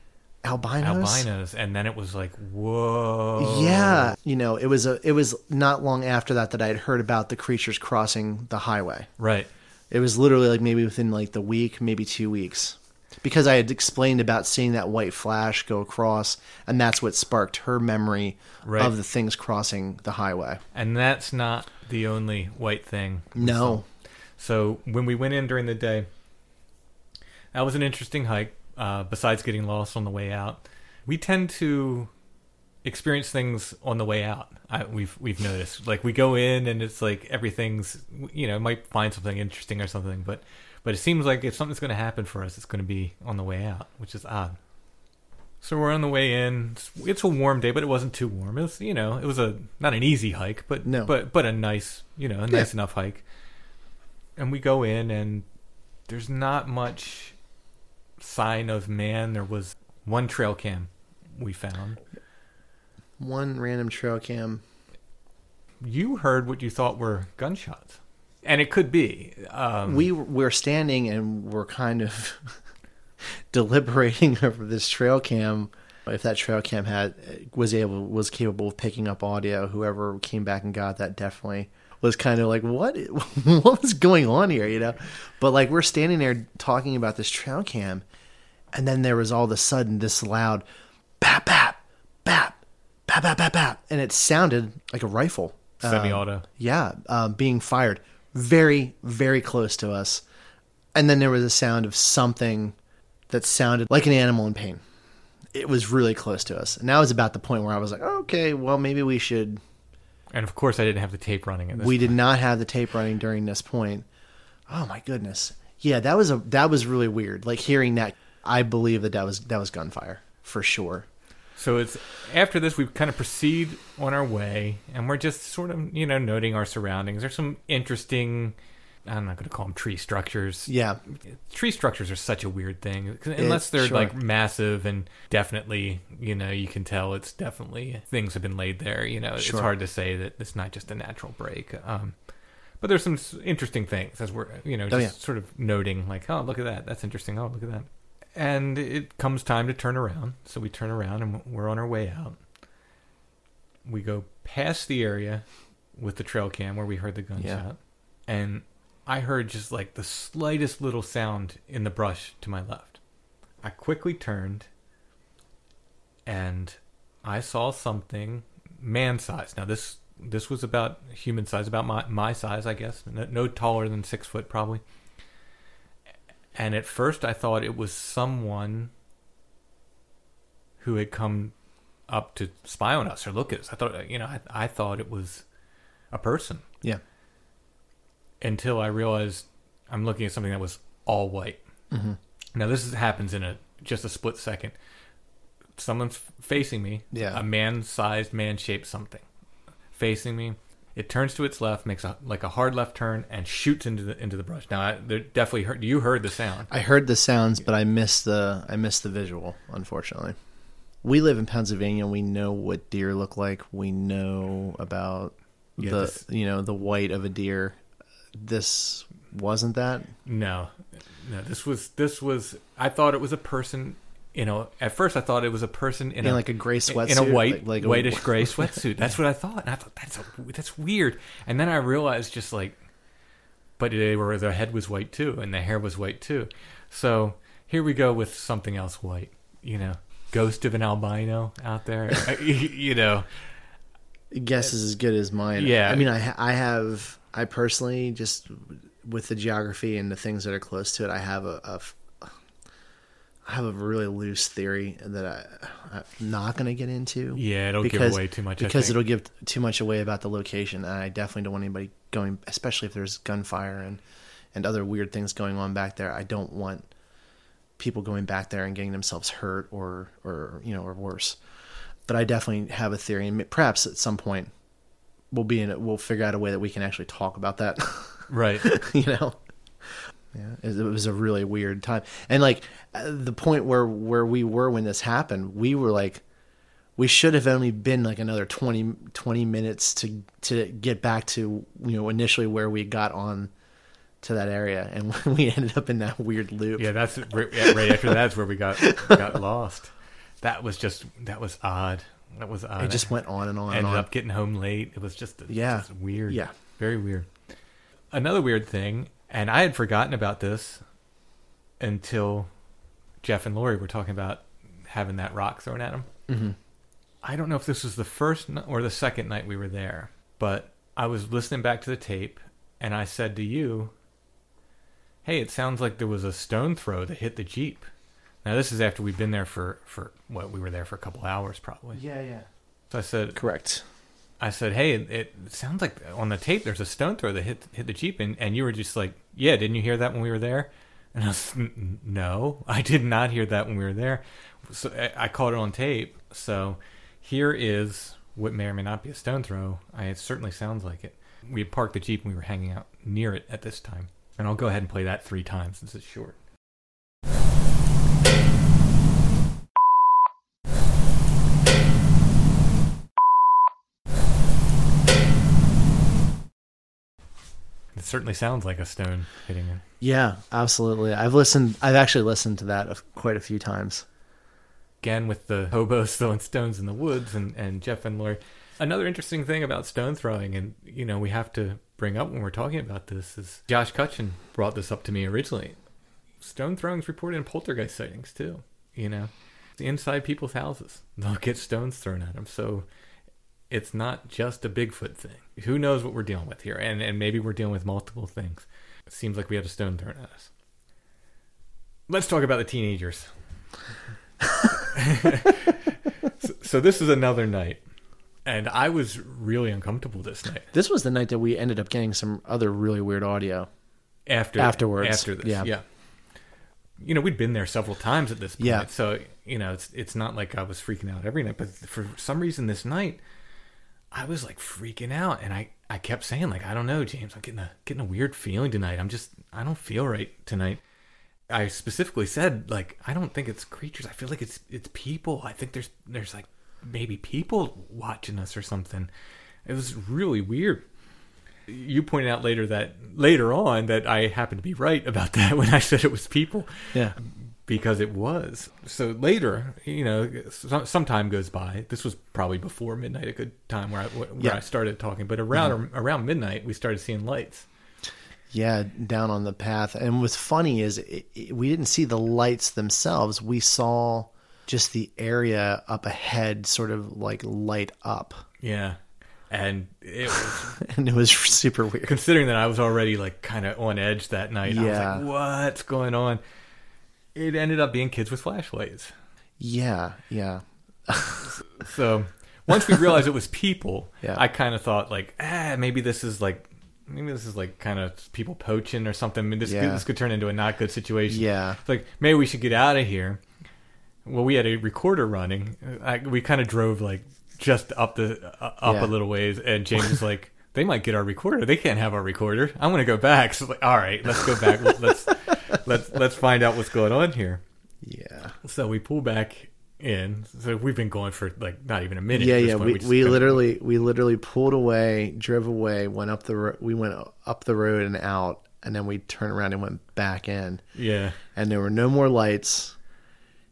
albinos. albinos, and then it was like, whoa, Yeah, you know, it was a. It was not long after that that I had heard about the creatures crossing the highway. right. It was literally like maybe within like the week, maybe two weeks, because I had explained about seeing that white flash go across, and that's what sparked her memory Right. of the things crossing the highway. And that's not the only white thing. No. So when we went in during the day, that was an interesting hike. Uh, besides getting lost on the way out, we tend to experience things on the way out. I, we've we've noticed. Like we go in and it's like everything's you know might find something interesting or something, but but it seems like if something's going to happen for us, it's going to be on the way out, which is odd. So we're on the way in. It's, it's a warm day, but it wasn't too warm. It was, you know, it was a not an easy hike, but No. but but a nice, you know, a nice enough hike. And we go in, and there's not much sign of man. There was one trail cam we found. One random trail cam. You heard what you thought were gunshots, and it could be. Um, we were standing and we're kind of <laughs> deliberating <laughs> over this trail cam. If that trail cam had was able was capable of picking up audio, whoever came back and got that definitely was kind of like what <laughs> what was going on here, you know? But like we're standing there talking about this trail cam, and then there was all of a sudden this loud bap bap bap and it sounded like a rifle. Um, Semi-auto. yeah, um, being fired very, very close to us. And then there was a sound of something that sounded like an animal in pain. it was really close to us. And that was about the point where I was like, okay, well, maybe we should. And of course, I didn't have the tape running at this. We did not have the tape running during this point. Oh my goodness. Yeah, that was a that was really weird. Like hearing that, I believe that that was that was gunfire for sure. So it's after this we kind of proceed on our way, and we're just sort of you know noting our surroundings. There's some interesting. I'm not going to call them tree structures. Yeah. tree structures are such a weird thing unless they're sure. like massive and definitely you know you can tell it's definitely things have been laid there. You know, it's hard to say that it's not just a natural break. Um, but there's some interesting things as we're you know Oh, just yeah. sort of noting like oh look at that that's interesting oh look at that and it comes time to turn around. So we turn around and we're on our way out. We go past the area with the trail cam where we heard the gunshot and i heard just like the slightest little sound in the brush to my left. I quickly turned and i saw something man size. Now this this was about human size about my, my size i guess. No, no taller than six foot probably and at first I thought it was someone who had come up to spy on us or look at us. I thought, you know, I, I thought it was a person Yeah. until I realized I'm looking at something that was all white. Mhm. Now this is, happens in a just a split second. Someone's facing me. Yeah. A man-sized, man-shaped something facing me. It turns to its left, makes a like a hard left turn, and shoots into the into the brush. Now, I there definitely heard you heard the sound. I heard the sounds, but I missed the I missed the visual. Unfortunately, we live in Pennsylvania. We know what deer look like. We know about Yeah, the this- you know the white of a deer. This wasn't that. No, no. This was this was. I thought it was a person. You know, at first I thought it was a person in, In a like a gray in a white, like- like a- whitish gray <laughs> sweatsuit. That's what I thought, and I thought that's a, that's weird. And then I realized just like, but they were their head was white too, and the hair was white too. So here we go with something else white. You know, ghost of an albino out there. <laughs> you know, Guess is as good as mine. Yeah. I mean, I I have I personally just with the geography and the things that are close to it, I have a, a I have a really loose theory that I, I'm not going to get into. Yeah, it'll give away too much, because it'll give too much away about the location, and I definitely don't want anybody going, especially if there's gunfire and and other weird things going on back there. I don't want people going back there and getting themselves hurt or or you know or worse. But I definitely have a theory, and perhaps at some point we'll be in it. We'll figure out a way that we can actually talk about that. <laughs> Right. you know. Yeah, it was a really weird time, and like uh, the point where where we were when this happened, we were like, we should have only been like another 20, 20 minutes to to get back to you know initially where we got on to that area, and <laughs> we ended up in that weird loop. Yeah, that's right, right after that's where we got got <laughs> lost. That was just that was odd. That was odd. It just went on and on and Ended on. up getting home late. It was just Yeah. just weird. Yeah. very weird. Another weird thing, and I had forgotten about this until Jeff and Lori were talking about having that rock thrown at them. Mhm. I don't know if this was the first or the second night we were there, but I was listening back to the tape, and I said to you, "Hey, it sounds like there was a stone throw that hit the jeep." Now this is after we've been there for for what we were there for a couple hours probably. Yeah, yeah. So I said, correct. I said, "Hey, it, sounds like on the tape there's a stone throw that hit hit the jeep," and, and you were just like, "Yeah, didn't you hear that when we were there?" And I was, "No, I did not hear that when we were there." So I, I caught it on tape. So here is what may or may not be a stone throw. I, it certainly sounds like it. We had parked the jeep and we were hanging out near it at this time, and I'll go ahead and play that three times since it's short. It certainly sounds like a stone hitting it. Yeah, absolutely. I've listened. I've actually listened to that quite a few times. Again, with the hobos <laughs> throwing stones in the woods, and, and Jeff and Lori. Another interesting thing about stone throwing, and you know, we have to bring up when we're talking about this, is Josh Cutchin brought this up to me originally. Stone throwing's reported in poltergeist sightings too. You know, inside people's houses, they'll get stones thrown at them. So it's not just a Bigfoot thing. Who knows what we're dealing with here? And and maybe we're dealing with multiple things. It seems like we had a stone thrown at us. Let's talk about the teenagers. <laughs> so, so this is another night, and I was really uncomfortable this night. This was the night that we ended up getting some other really weird audio. after Afterwards, After this, yeah. yeah. You know, we'd been there several times at this point, Yeah. so you know, it's it's not like I was freaking out every night, but for some reason this night, I was like freaking out, and I I kept saying like, I don't know, James, I'm getting a getting a weird feeling tonight. I'm just I don't feel right tonight. I specifically said like I don't think it's creatures. I feel like it's it's people. I think there's there's like maybe people watching us or something. It was really weird. You pointed out later that later on that I happened to be right about <laughs> that when I said it was people. Yeah. Because it was. So later, you know, some, some time goes by. This was probably before midnight, a good time where I, where Yeah. I started talking. But around mm-hmm. around midnight, we started seeing lights. Yeah, down on the path. And what's funny is it, it- we didn't see the lights themselves. We saw just the area up ahead sort of like light up. Yeah. And it was <laughs> And it was super weird. considering that I was already like kind of on edge that night. I Yeah. was like, what's going on? It ended up being kids with flashlights. Yeah, yeah. So once we realized it was people, Yeah. I kind of thought like, ah, maybe this is like, maybe this is like kind of people poaching or something. I mean, this Yeah. could, this could turn into a not good situation. Yeah. It's like maybe we should get out of here. Well, we had a recorder running. I, we kind of drove like just up the uh, up Yeah. a little ways, and James was like. They might get our recorder. They can't have our recorder. I'm going to go back. So like, all right, let's go back. <laughs> let's let's let's find out what's going on here. Yeah. So we pull back in. So we've been going for like not even a minute. Yeah, yeah. point. We, we kinda- literally we literally pulled away, drove away, went up the ro- we went up the road and out, and then we turned around and went back in. Yeah. And there were no more lights.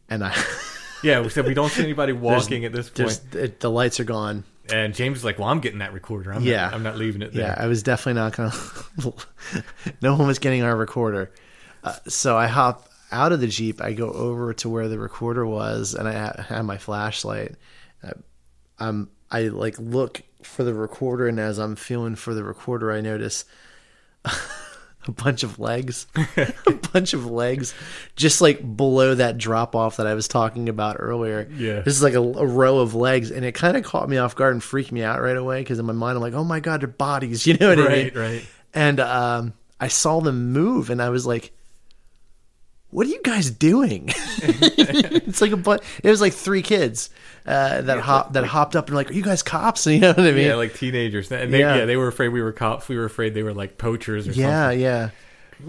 And I <laughs> Yeah, we said we don't see anybody There's- walking at this point. it- the lights are gone. And James is like, "Well, I'm getting that recorder. I'm yeah, not, I'm not leaving it there." Yeah, I was definitely not gonna. <laughs> no one was getting our recorder, uh, so I hop out of the jeep. I go over to where the recorder was, and I have my flashlight. Uh, I'm I like look for the recorder, and as I'm feeling for the recorder, I notice <laughs> a bunch of legs, <laughs> a bunch of legs, just like below that drop off that I was talking about earlier. Yeah. this is like a, a row of legs, and it kind of caught me off guard and freaked me out right away because in my mind I'm like, oh my god, they're bodies, <laughs> you know what I mean? Right, right. And um, I saw them move, and I was like, "What are you guys doing?" <laughs> it's like a but. It was like three kids uh, that hop that hopped up and were like, "Are you guys cops?" <laughs> You know what I mean? yeah, like teenagers. And they, Yeah. yeah. they were afraid we were cops. We were afraid they were like poachers or yeah, something. yeah. Yeah.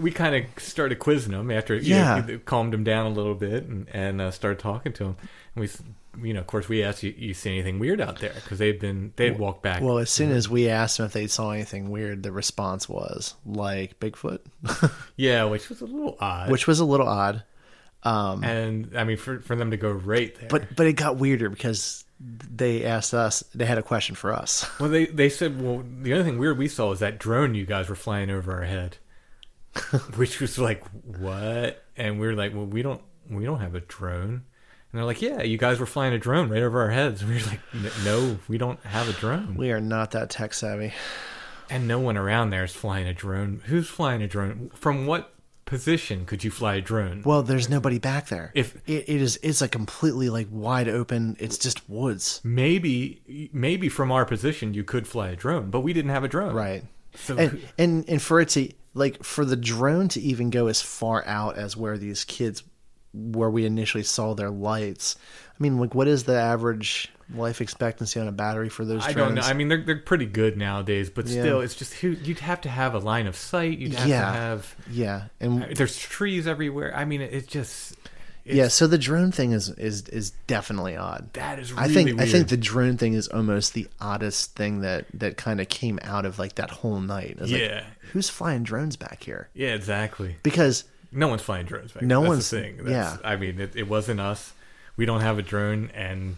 We kind of started quizzing them after, you Yeah. know, calmed them down a little bit and, and uh, started talking to them. And we, s- you know, of course, we asked you, you see anything weird out there because they've been they'd walked back. Well, as soon as we asked them if they saw anything weird, the response was like Bigfoot, <laughs> yeah, which was a little odd. which was a little odd. Um, and I mean, for for them to go right there, but but it got weirder because they asked us. They had a question for us. <laughs> Well, they they said, well, the only thing weird we saw was that drone you guys were flying over our head, <laughs> which was like what? And we were like, well, we don't we don't have a drone. And they're like, yeah, you guys were flying a drone right over our heads. And <laughs> we were like, no, we don't have a drone. We are not that tech savvy. And no one around there is flying a drone. Who's flying a drone? From what position could you fly a drone? Well, there's nobody back there. If- it, it is, it's a completely like wide open. It's just woods. Maybe maybe from our position you could fly a drone, but we didn't have a drone. Right. So And and and for it to like for the drone to even go as far out as where these kids where we initially saw their lights. I mean, like what is the average life expectancy on a battery for those I don't know. I mean, they're they're pretty good nowadays, but Yeah. still, it's just you'd have to have a line of sight. You'd have Yeah. to have. yeah. And There's trees everywhere. I mean, it, just. It's, yeah, so the drone thing is is is definitely odd. That is I think really I think the drone thing is almost the oddest thing that that kind of came out of like that whole night. Was like, Yeah. who's flying drones back here? Yeah, exactly. Because No one's flying drones back. No one's- That's the thing. That's, yeah. I mean, it, it wasn't us. We don't have a drone, and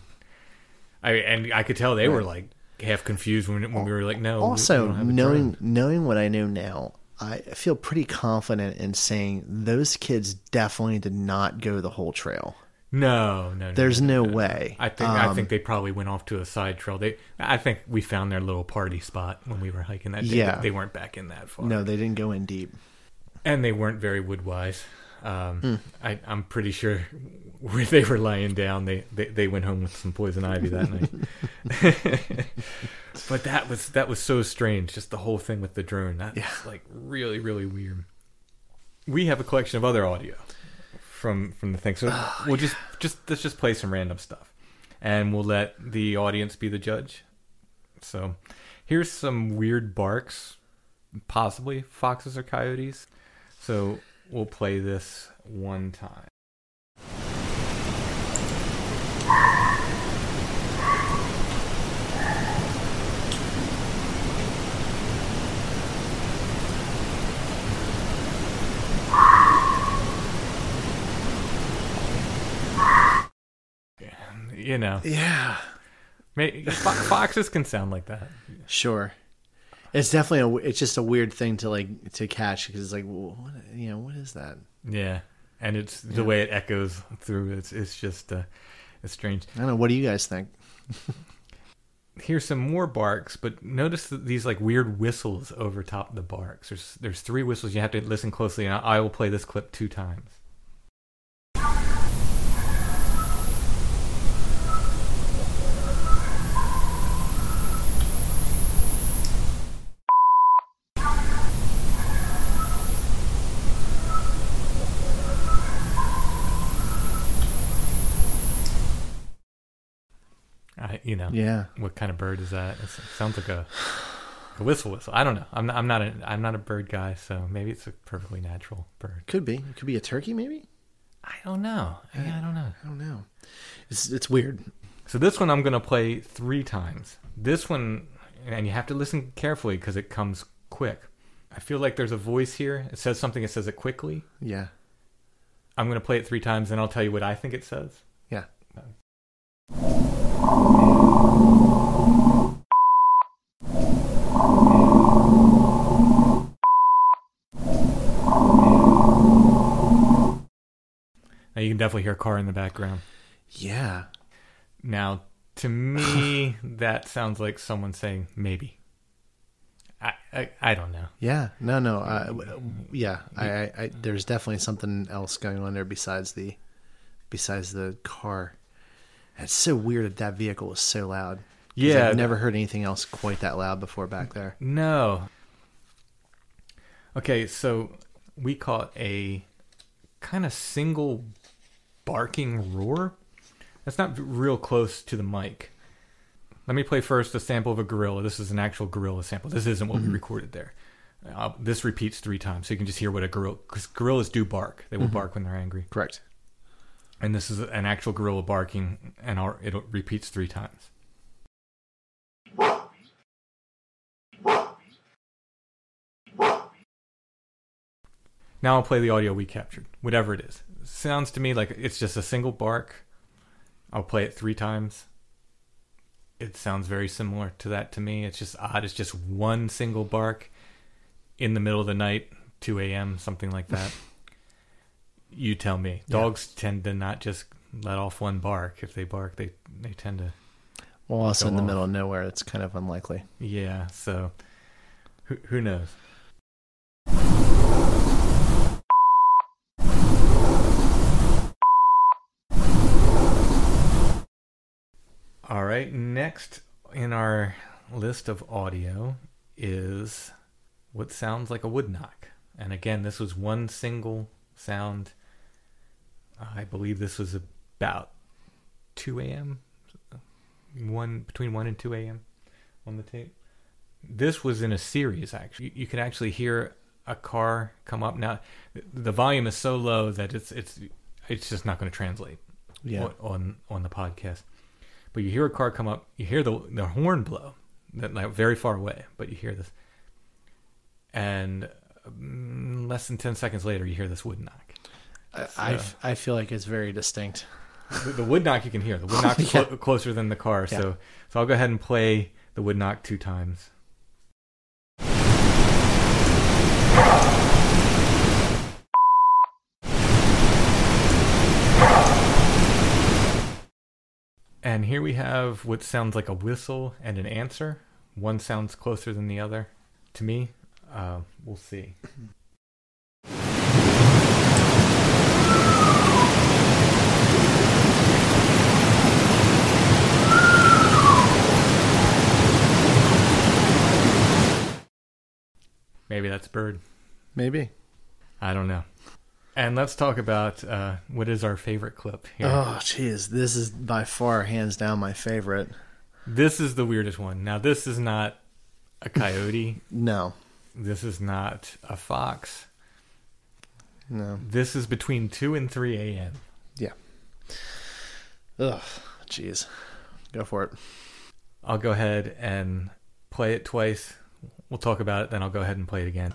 I and I could tell they were like half confused when when we were like, no. also don't have a knowing drone. knowing what I know now, I feel pretty confident in saying those kids definitely did not go the whole trail. No, no, no. There's no, no way. I think I Um, think they probably went off to a side trail. They, I think we found their little party spot when we were hiking that day. Yeah. they weren't back in that far. No, they didn't go in deep. And they weren't very wood wise. Um, Hmm. I, I'm pretty sure <laughs> where they were lying down, they, they, they went home with some poison ivy that night. <laughs> but that was that was so strange. Just the whole thing with the drone. That's Yeah. like really really weird. We have a collection of other audio from from the thing, so Oh, we'll just just let's just play some random stuff, and we'll let the audience be the judge. So, here's some weird barks, possibly foxes or coyotes. So we'll play this one time. You know, Yeah. foxes can sound like that. Sure. It's definitely a. It's just a weird thing to like to catch because it's like, well, what, you know, what is that? Yeah, and it's the way it echoes through. It's it's just uh, it's strange. I don't know. What do you guys think? <laughs> Here's some more barks, but notice that these like weird whistles over top of the barks. There's there's three whistles. You have to listen closely, and I, I will play this clip two times. I, you know, Yeah. what kind of bird is that? It's, it sounds like a, a whistle whistle. I don't know. I'm not, I'm not a I'm not a bird guy, so maybe it's a perfectly natural bird. Could be. It could be a turkey, maybe. I don't know. Yeah, I don't know. I don't know. It's it's weird. So this one I'm going to play three times. This one, and you have to listen carefully because it comes quick. I feel like there's a voice here. It says something. It says it quickly. Yeah. I'm going to play it three times, and I'll tell you what I think it says. Yeah. Now you can definitely hear a car in the background. Yeah. Now, to me, <laughs> that sounds like someone saying maybe. I, I, I don't know. Yeah. No. No. Uh, yeah. I, I, I. There's definitely something else going on there besides the, besides the car. It's so weird that that vehicle was so loud. Yeah. I've never heard anything else quite that loud before back there. No. Okay, so we caught a kind of single barking roar. That's not real close to the mic. Let me play first a sample of a gorilla. This is an actual gorilla sample. This isn't what we recorded there. Uh, this repeats three times, so you can just hear what a gorilla. Because gorillas do bark; they will bark when they're angry. Correct. And this is an actual gorilla barking, and it repeats three times. Now I'll play the audio we captured, whatever it is. Sounds to me like it's just a single bark. I'll play it three times. It sounds very similar to that to me. It's just odd. It's just one single bark in the middle of the night, 2 a.m., something like that. <laughs> you tell me. Dogs tend to not just let off one bark. If they bark, they, they tend to Well, also in the off. middle of nowhere, it's kind of unlikely. Yeah, so who who knows? All right, next in our list of audio is what sounds like a wood knock. And again, this was one single sound. I believe this was about 2 a.m. One between 1 and 2 a.m. on the tape. This was in a series actually. You, can actually hear a car come up. Now the volume is so low that it's it's it's just not going to translate Yeah. on on the podcast. But you hear a car come up, you hear the the horn blow, that like very far away, but you hear this, and mm, less than ten seconds later, you hear this wood knock. I I feel like it's very distinct. The, the wood knock you can hear. The wood <laughs> knock is clo- closer than the car. Yeah. So so I'll go ahead and play the wood knock two times. And here we have what sounds like a whistle and an answer. One sounds closer than the other. To me, uh, we'll see. Maybe that's bird. Maybe. I don't know. And let's talk about uh, what is our favorite clip here. Oh, jeez, this is by far, hands down, my favorite. This is the weirdest one. Now, this is not a coyote. <laughs> No, This is not a fox. no, This is between 2 and 3 a.m. yeah. Ugh, jeez, go for it. I'll go ahead and play it twice. We'll talk about it, then I'll go ahead and play it again.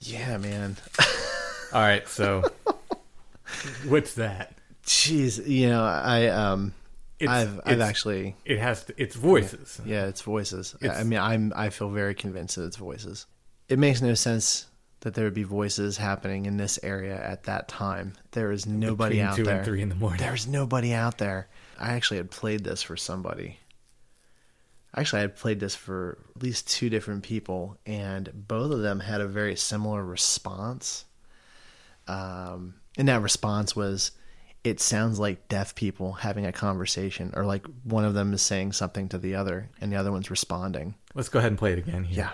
Yeah, man. All right, so what's that? Jeez, you know, I um, It's- I've I've it's- actually It has to, it's voices. yeah, it's voices. I- I mean, I'm I feel very convinced that it's voices. It makes no sense that there would be voices happening in this area at that time. There is nobody Between out 2 there. and 3 in the morning. There's nobody out there. I actually had played this for somebody. Actually, I had played this for at least two different people, and both of them had a very similar response. Um, and that response was, "It sounds like deaf people having a conversation, or like one of them is saying something to the other, and the other one's responding." Let's go ahead and play it again here. Yeah.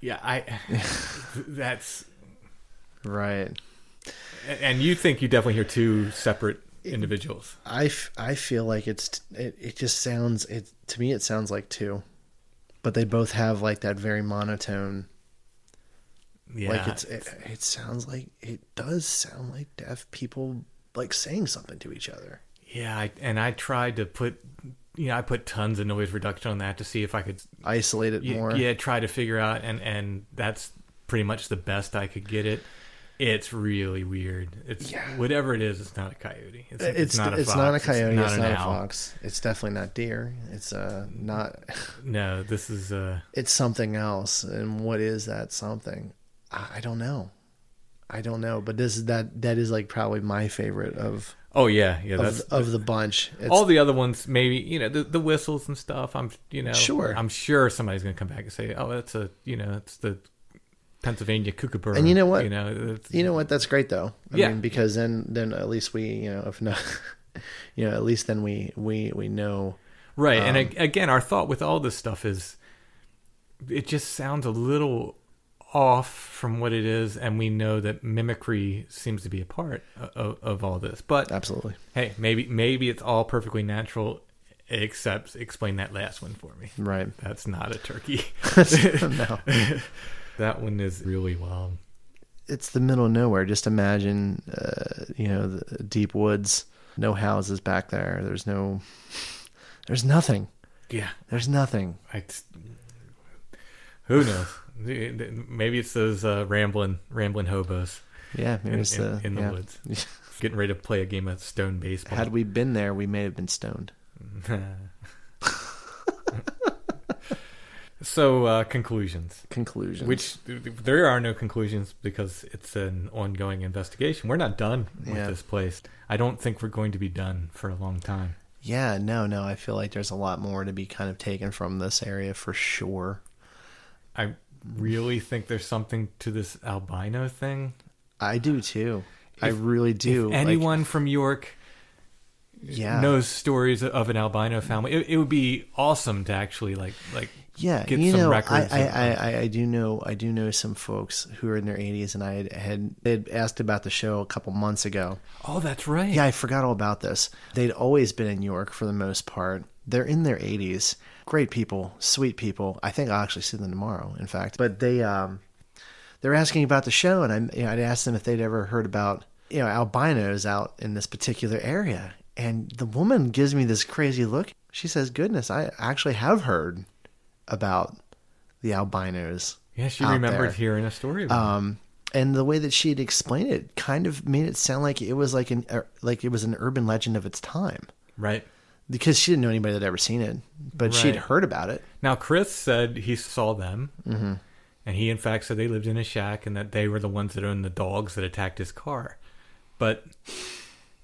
Yeah, I. <laughs> that's. Right. And you think you definitely hear two separate individuals. I, f- I feel like it's it, it just sounds it to me it sounds like two, but they both have like that very monotone. Yeah. Like it's it, it sounds like it does sound like deaf people like saying something to each other. Yeah, I, and I tried to put, you know, I put tons of noise reduction on that to see if I could Isolate it y- more. Yeah, try to figure out, and and that's pretty much the best I could get it. It's really weird. It's whatever it is. It's not a coyote. It's, It's it's not a it's fox. not a coyote. It's an not, a fox. It's definitely not deer. It's uh not. <laughs> No, this is uh. It's something else. And what is that something? I, I don't know. I don't know. But this is that that is like probably my favorite of. Oh yeah, yeah. of, That's of the bunch. It's, all the other ones. Maybe you know the the whistles and stuff. I'm you know Sure. I'm sure somebody's gonna come back and say, oh, that's a you know it's the Pennsylvania kookaburra. And you know what? You know, You know what? That's great though. I Yeah. mean, because then then at least we you know if not, <laughs> you know at least then we we we know. Right. and um, ag- again, our thought with all this stuff is it just sounds a little off from what it is, and we know that mimicry seems to be a part of, of all this. But absolutely, hey, maybe maybe it's all perfectly natural. Except, explain that last one for me. Right. That's not a turkey. <laughs> <laughs> No. that one is really wild. it's the middle of nowhere. Just imagine, uh, you know, the deep woods, no houses back there. There's no, there's nothing. Yeah. There's nothing. I, who knows? Maybe it's those uh, rambling, rambling hobos. Yeah, maybe in, it's in- the- in the yeah. woods, <laughs> getting ready to play a game of stone baseball. Had we been there, we may have been stoned. <laughs> so uh, conclusions. Conclusions. Which there are no conclusions because it's an ongoing investigation. We're not done with Yeah. this place. I don't think we're going to be done for a long time. Yeah, no, no. I feel like there's a lot more to be kind of taken from this area for sure. I really think there's something to this albino thing. I do too. I really do. If Like- anyone from York Yeah. knows stories of an albino family, it, it would be awesome to actually like like yeah, get you some know, records. I, I, I, I do know, I do know some folks who are in their 80s, and I had, had they'd asked about the show a couple months ago. oh, that's right. Yeah, I forgot all about this. They'd always been in York for the most part. They're in their 80s. Great people, sweet people. I think I'll actually see them tomorrow, in fact. But they um they're asking about the show and I you know, I'd asked them if they'd ever heard about you know albinos out in this particular area, and the woman gives me this crazy look. She says, "Goodness, I actually have heard about the albinos." Yeah, she remembered there." hearing a story. Um, and the way that she'd explained it kind of made it sound like it was like an er, like it was an urban legend of its time Right. Because she didn't know anybody that had ever seen it, but she'd heard about it. Now, Chris said he saw them, Mm-hmm. and he, in fact, said they lived in a shack and that they were the ones that owned the dogs that attacked his car. But,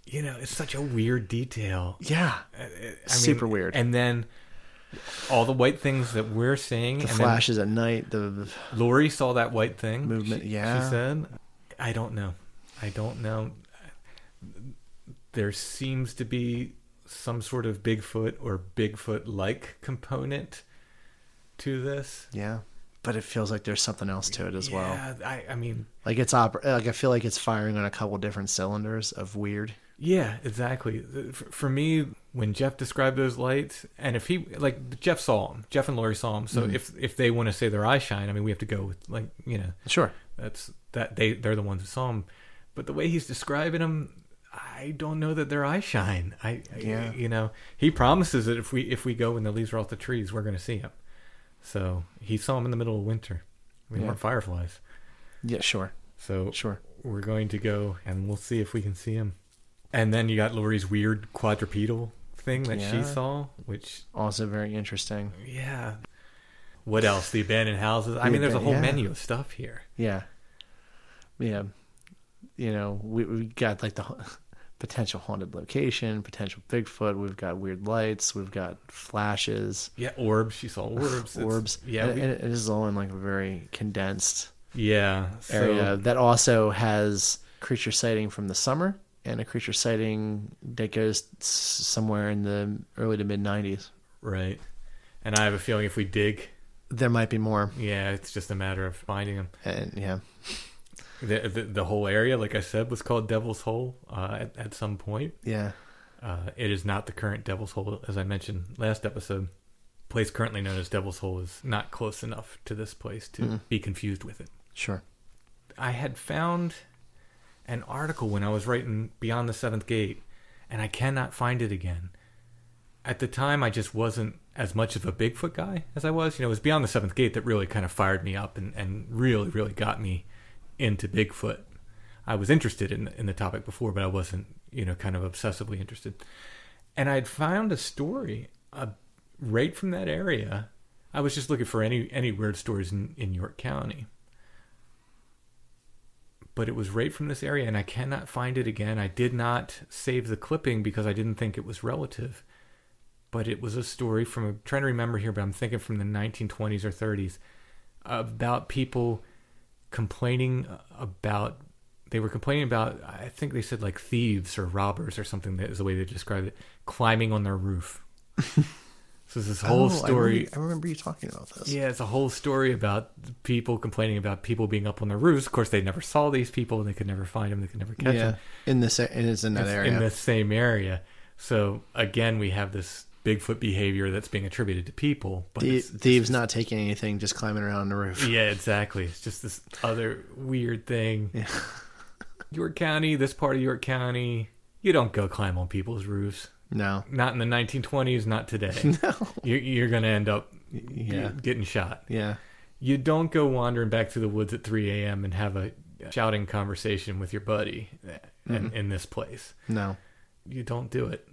you know, it's such a weird detail. Yeah, I mean, super weird. And then all the white things that we're seeing. the flashes at night, the Lori saw that white thing. Movement, she- yeah. She said, I don't know. I don't know. There seems to be some sort of Bigfoot or Bigfoot like component to this. yeah, but it feels like there's something else to it as well. Yeah, I, I mean, Like it's op- like I feel like it's firing on a couple different cylinders of weird. yeah, exactly. For, for me, when Jeff described those lights, and if he like Jeff saw them, Jeff and Lori saw them. So Mhm. if if they want to say their eye shine, I mean, we have to go with like you know, Sure. that's that they they're the ones who saw them. But the way he's describing them, I don't know that their eyes shine. I, I- Yeah. you know, he promises that if we if we go when the leaves are off the trees, we're going to see him. So he saw him in the middle of winter. We Yeah. weren't fireflies. Yeah, sure. So Sure. we're going to go and we'll see if we can see him. And then you got Lori's weird quadrupedal thing that she saw, which Also very interesting. yeah. What else? The abandoned houses. I mean, there's a whole yeah. menu of stuff here. Yeah. Yeah. You know, we we got like the potential haunted location, potential Bigfoot. We've got weird lights. We've got flashes, Yeah, orbs. She saw orbs. <sighs> It's- orbs. Yeah, and, we- and it is all in like a very condensed yeah. So, area that also has creature sighting from the summer and a creature sighting that goes somewhere in the early to mid 90s. Right. And I have a feeling if we dig, There might be more. yeah, it's just a matter of finding them. And yeah, The, the, the whole area, like I said, was called Devil's Hole uh, at, at some point. yeah, Uh, it is not the current Devil's Hole, as I mentioned last episode. Place currently known as Devil's Hole is not close enough to this place to Mm-hmm. be confused with it. sure. I had found an article when I was writing Beyond the Seventh Gate, and I cannot find it again. At the time, I just wasn't as much of a Bigfoot guy as I was. You know, it was Beyond the Seventh Gate that really kind of fired me up and, and really, really got me into Bigfoot. I was interested in in the topic before, but I wasn't, you know, kind of obsessively interested. And I'd found a story uh, right from that area. I was just looking for any any weird stories in, in York County but it was right from this area and I cannot find it again. I did not save the clipping because I didn't think it was relative. But it was a story from, I'm trying to remember here, but I'm thinking from the 1920s or 30s about people complaining about, they were complaining about, I think they said like thieves or robbers or something, that is the way they described it, climbing on their roof. <laughs> so it's this whole Oh, I story. I remember you talking about this. Yeah, it's a whole story about people complaining about people being up on their roofs. Of course, they never saw these people, and they could never find them. They could never catch yeah. them. In this, it is in that It's area. in the same area. So again, we have this Bigfoot behavior that's being attributed to people. But Thie- it's- it's thieves just- not taking anything, just climbing around on the roof. Yeah, exactly. It's just this other weird thing. <laughs> York County, this part of York County, you don't go climb on people's roofs. No. Not in the 1920s, not today. <laughs> No. You're, you're going to end up Yeah. getting shot. Yeah. You don't go wandering back to the woods at 3 a.m. and have a shouting conversation with your buddy in, in this place. No. You don't do it.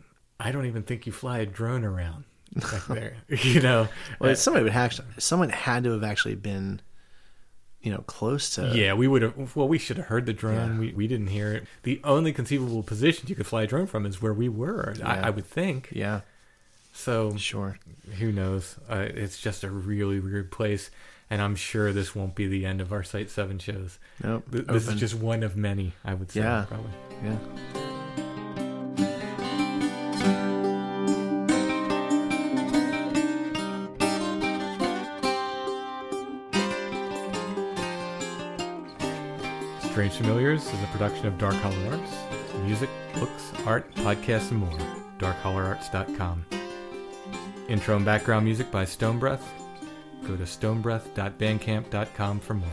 I don't even think you fly a drone around back there. <laughs> you know, Well, Uh, somebody would actually, someone had to have actually been, you know, close to. yeah, we would have. Well, we should have heard the drone. We we didn't hear it. The only conceivable position you could fly a drone from is where we were. I, Yeah. I would think. Yeah. So Sure. who knows? Uh, it's just a really weird place, and I'm sure this won't be the end of our Site Seven shows. Nope. This Open. is just one of many. I would say. Yeah. Probably. Yeah. Strange Familiars is a production of Dark Holler Arts. Music, books, art, podcasts, and more. DarkHollerArts.com. Intro and background music by Stone Breath. Go to stonebreath.bandcamp.com for more.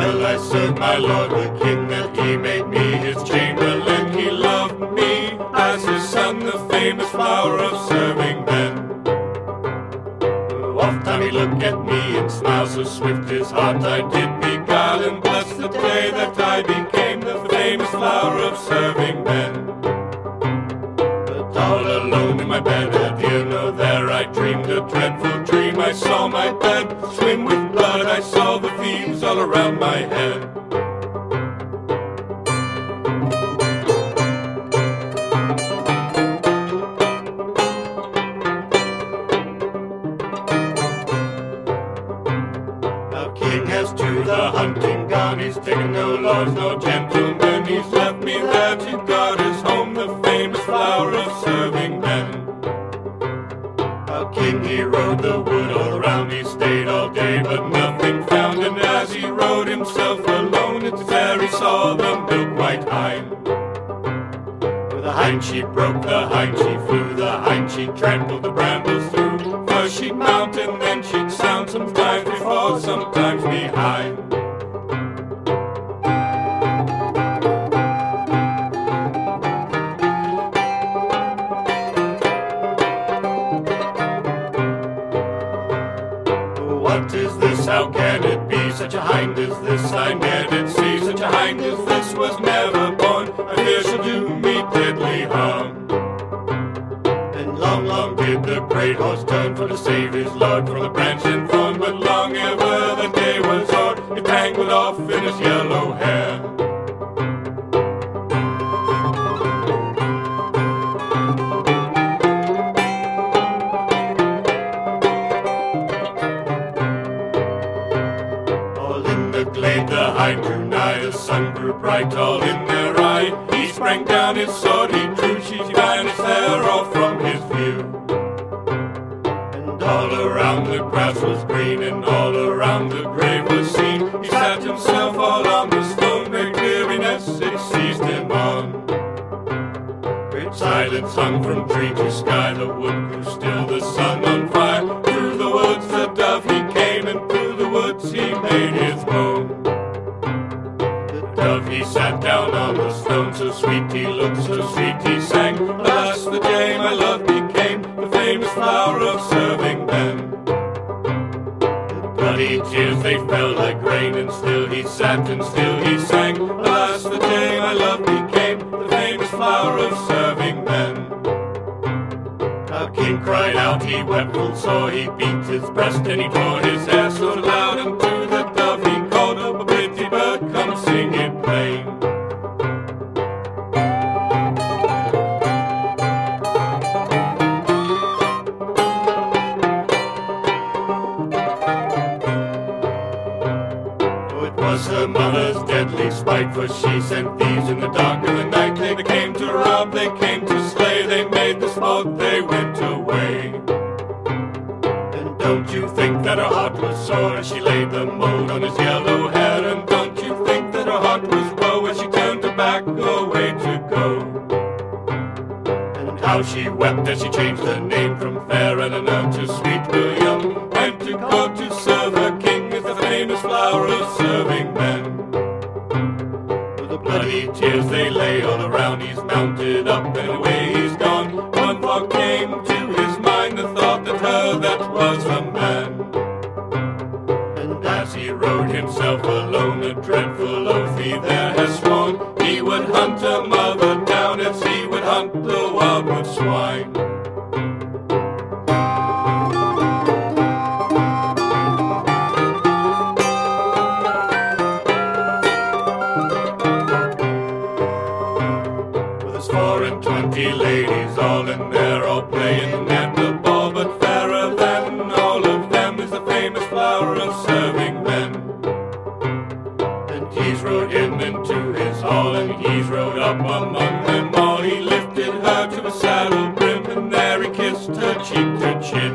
Well, I served my lord, the king, that he made me his chamberlain. He loved me as his son, the famous flower of serving men. Oft time he looked at me and smiled so swift his heart I did beguile and bless the day that I about my head. him on. Great silence hung from tree to sky, the wood grew still, the sun on fire. Through the woods the dove he came, and through the woods he made his home. The dove he sat down on the stone, so sweet he looked, so sweet he sang. Alas, the day my love became the famous flower of serving men. Bloody tears they fell like rain, and still he sat, and still he sang. Alas, he cried out, he wept, so he beat his breast and he tore his hair so loud. her cheek to chin.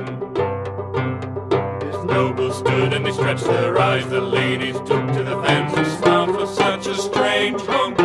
His nobles stood and they stretched their eyes, the ladies took to the fans and smiled for such a strange homecoming.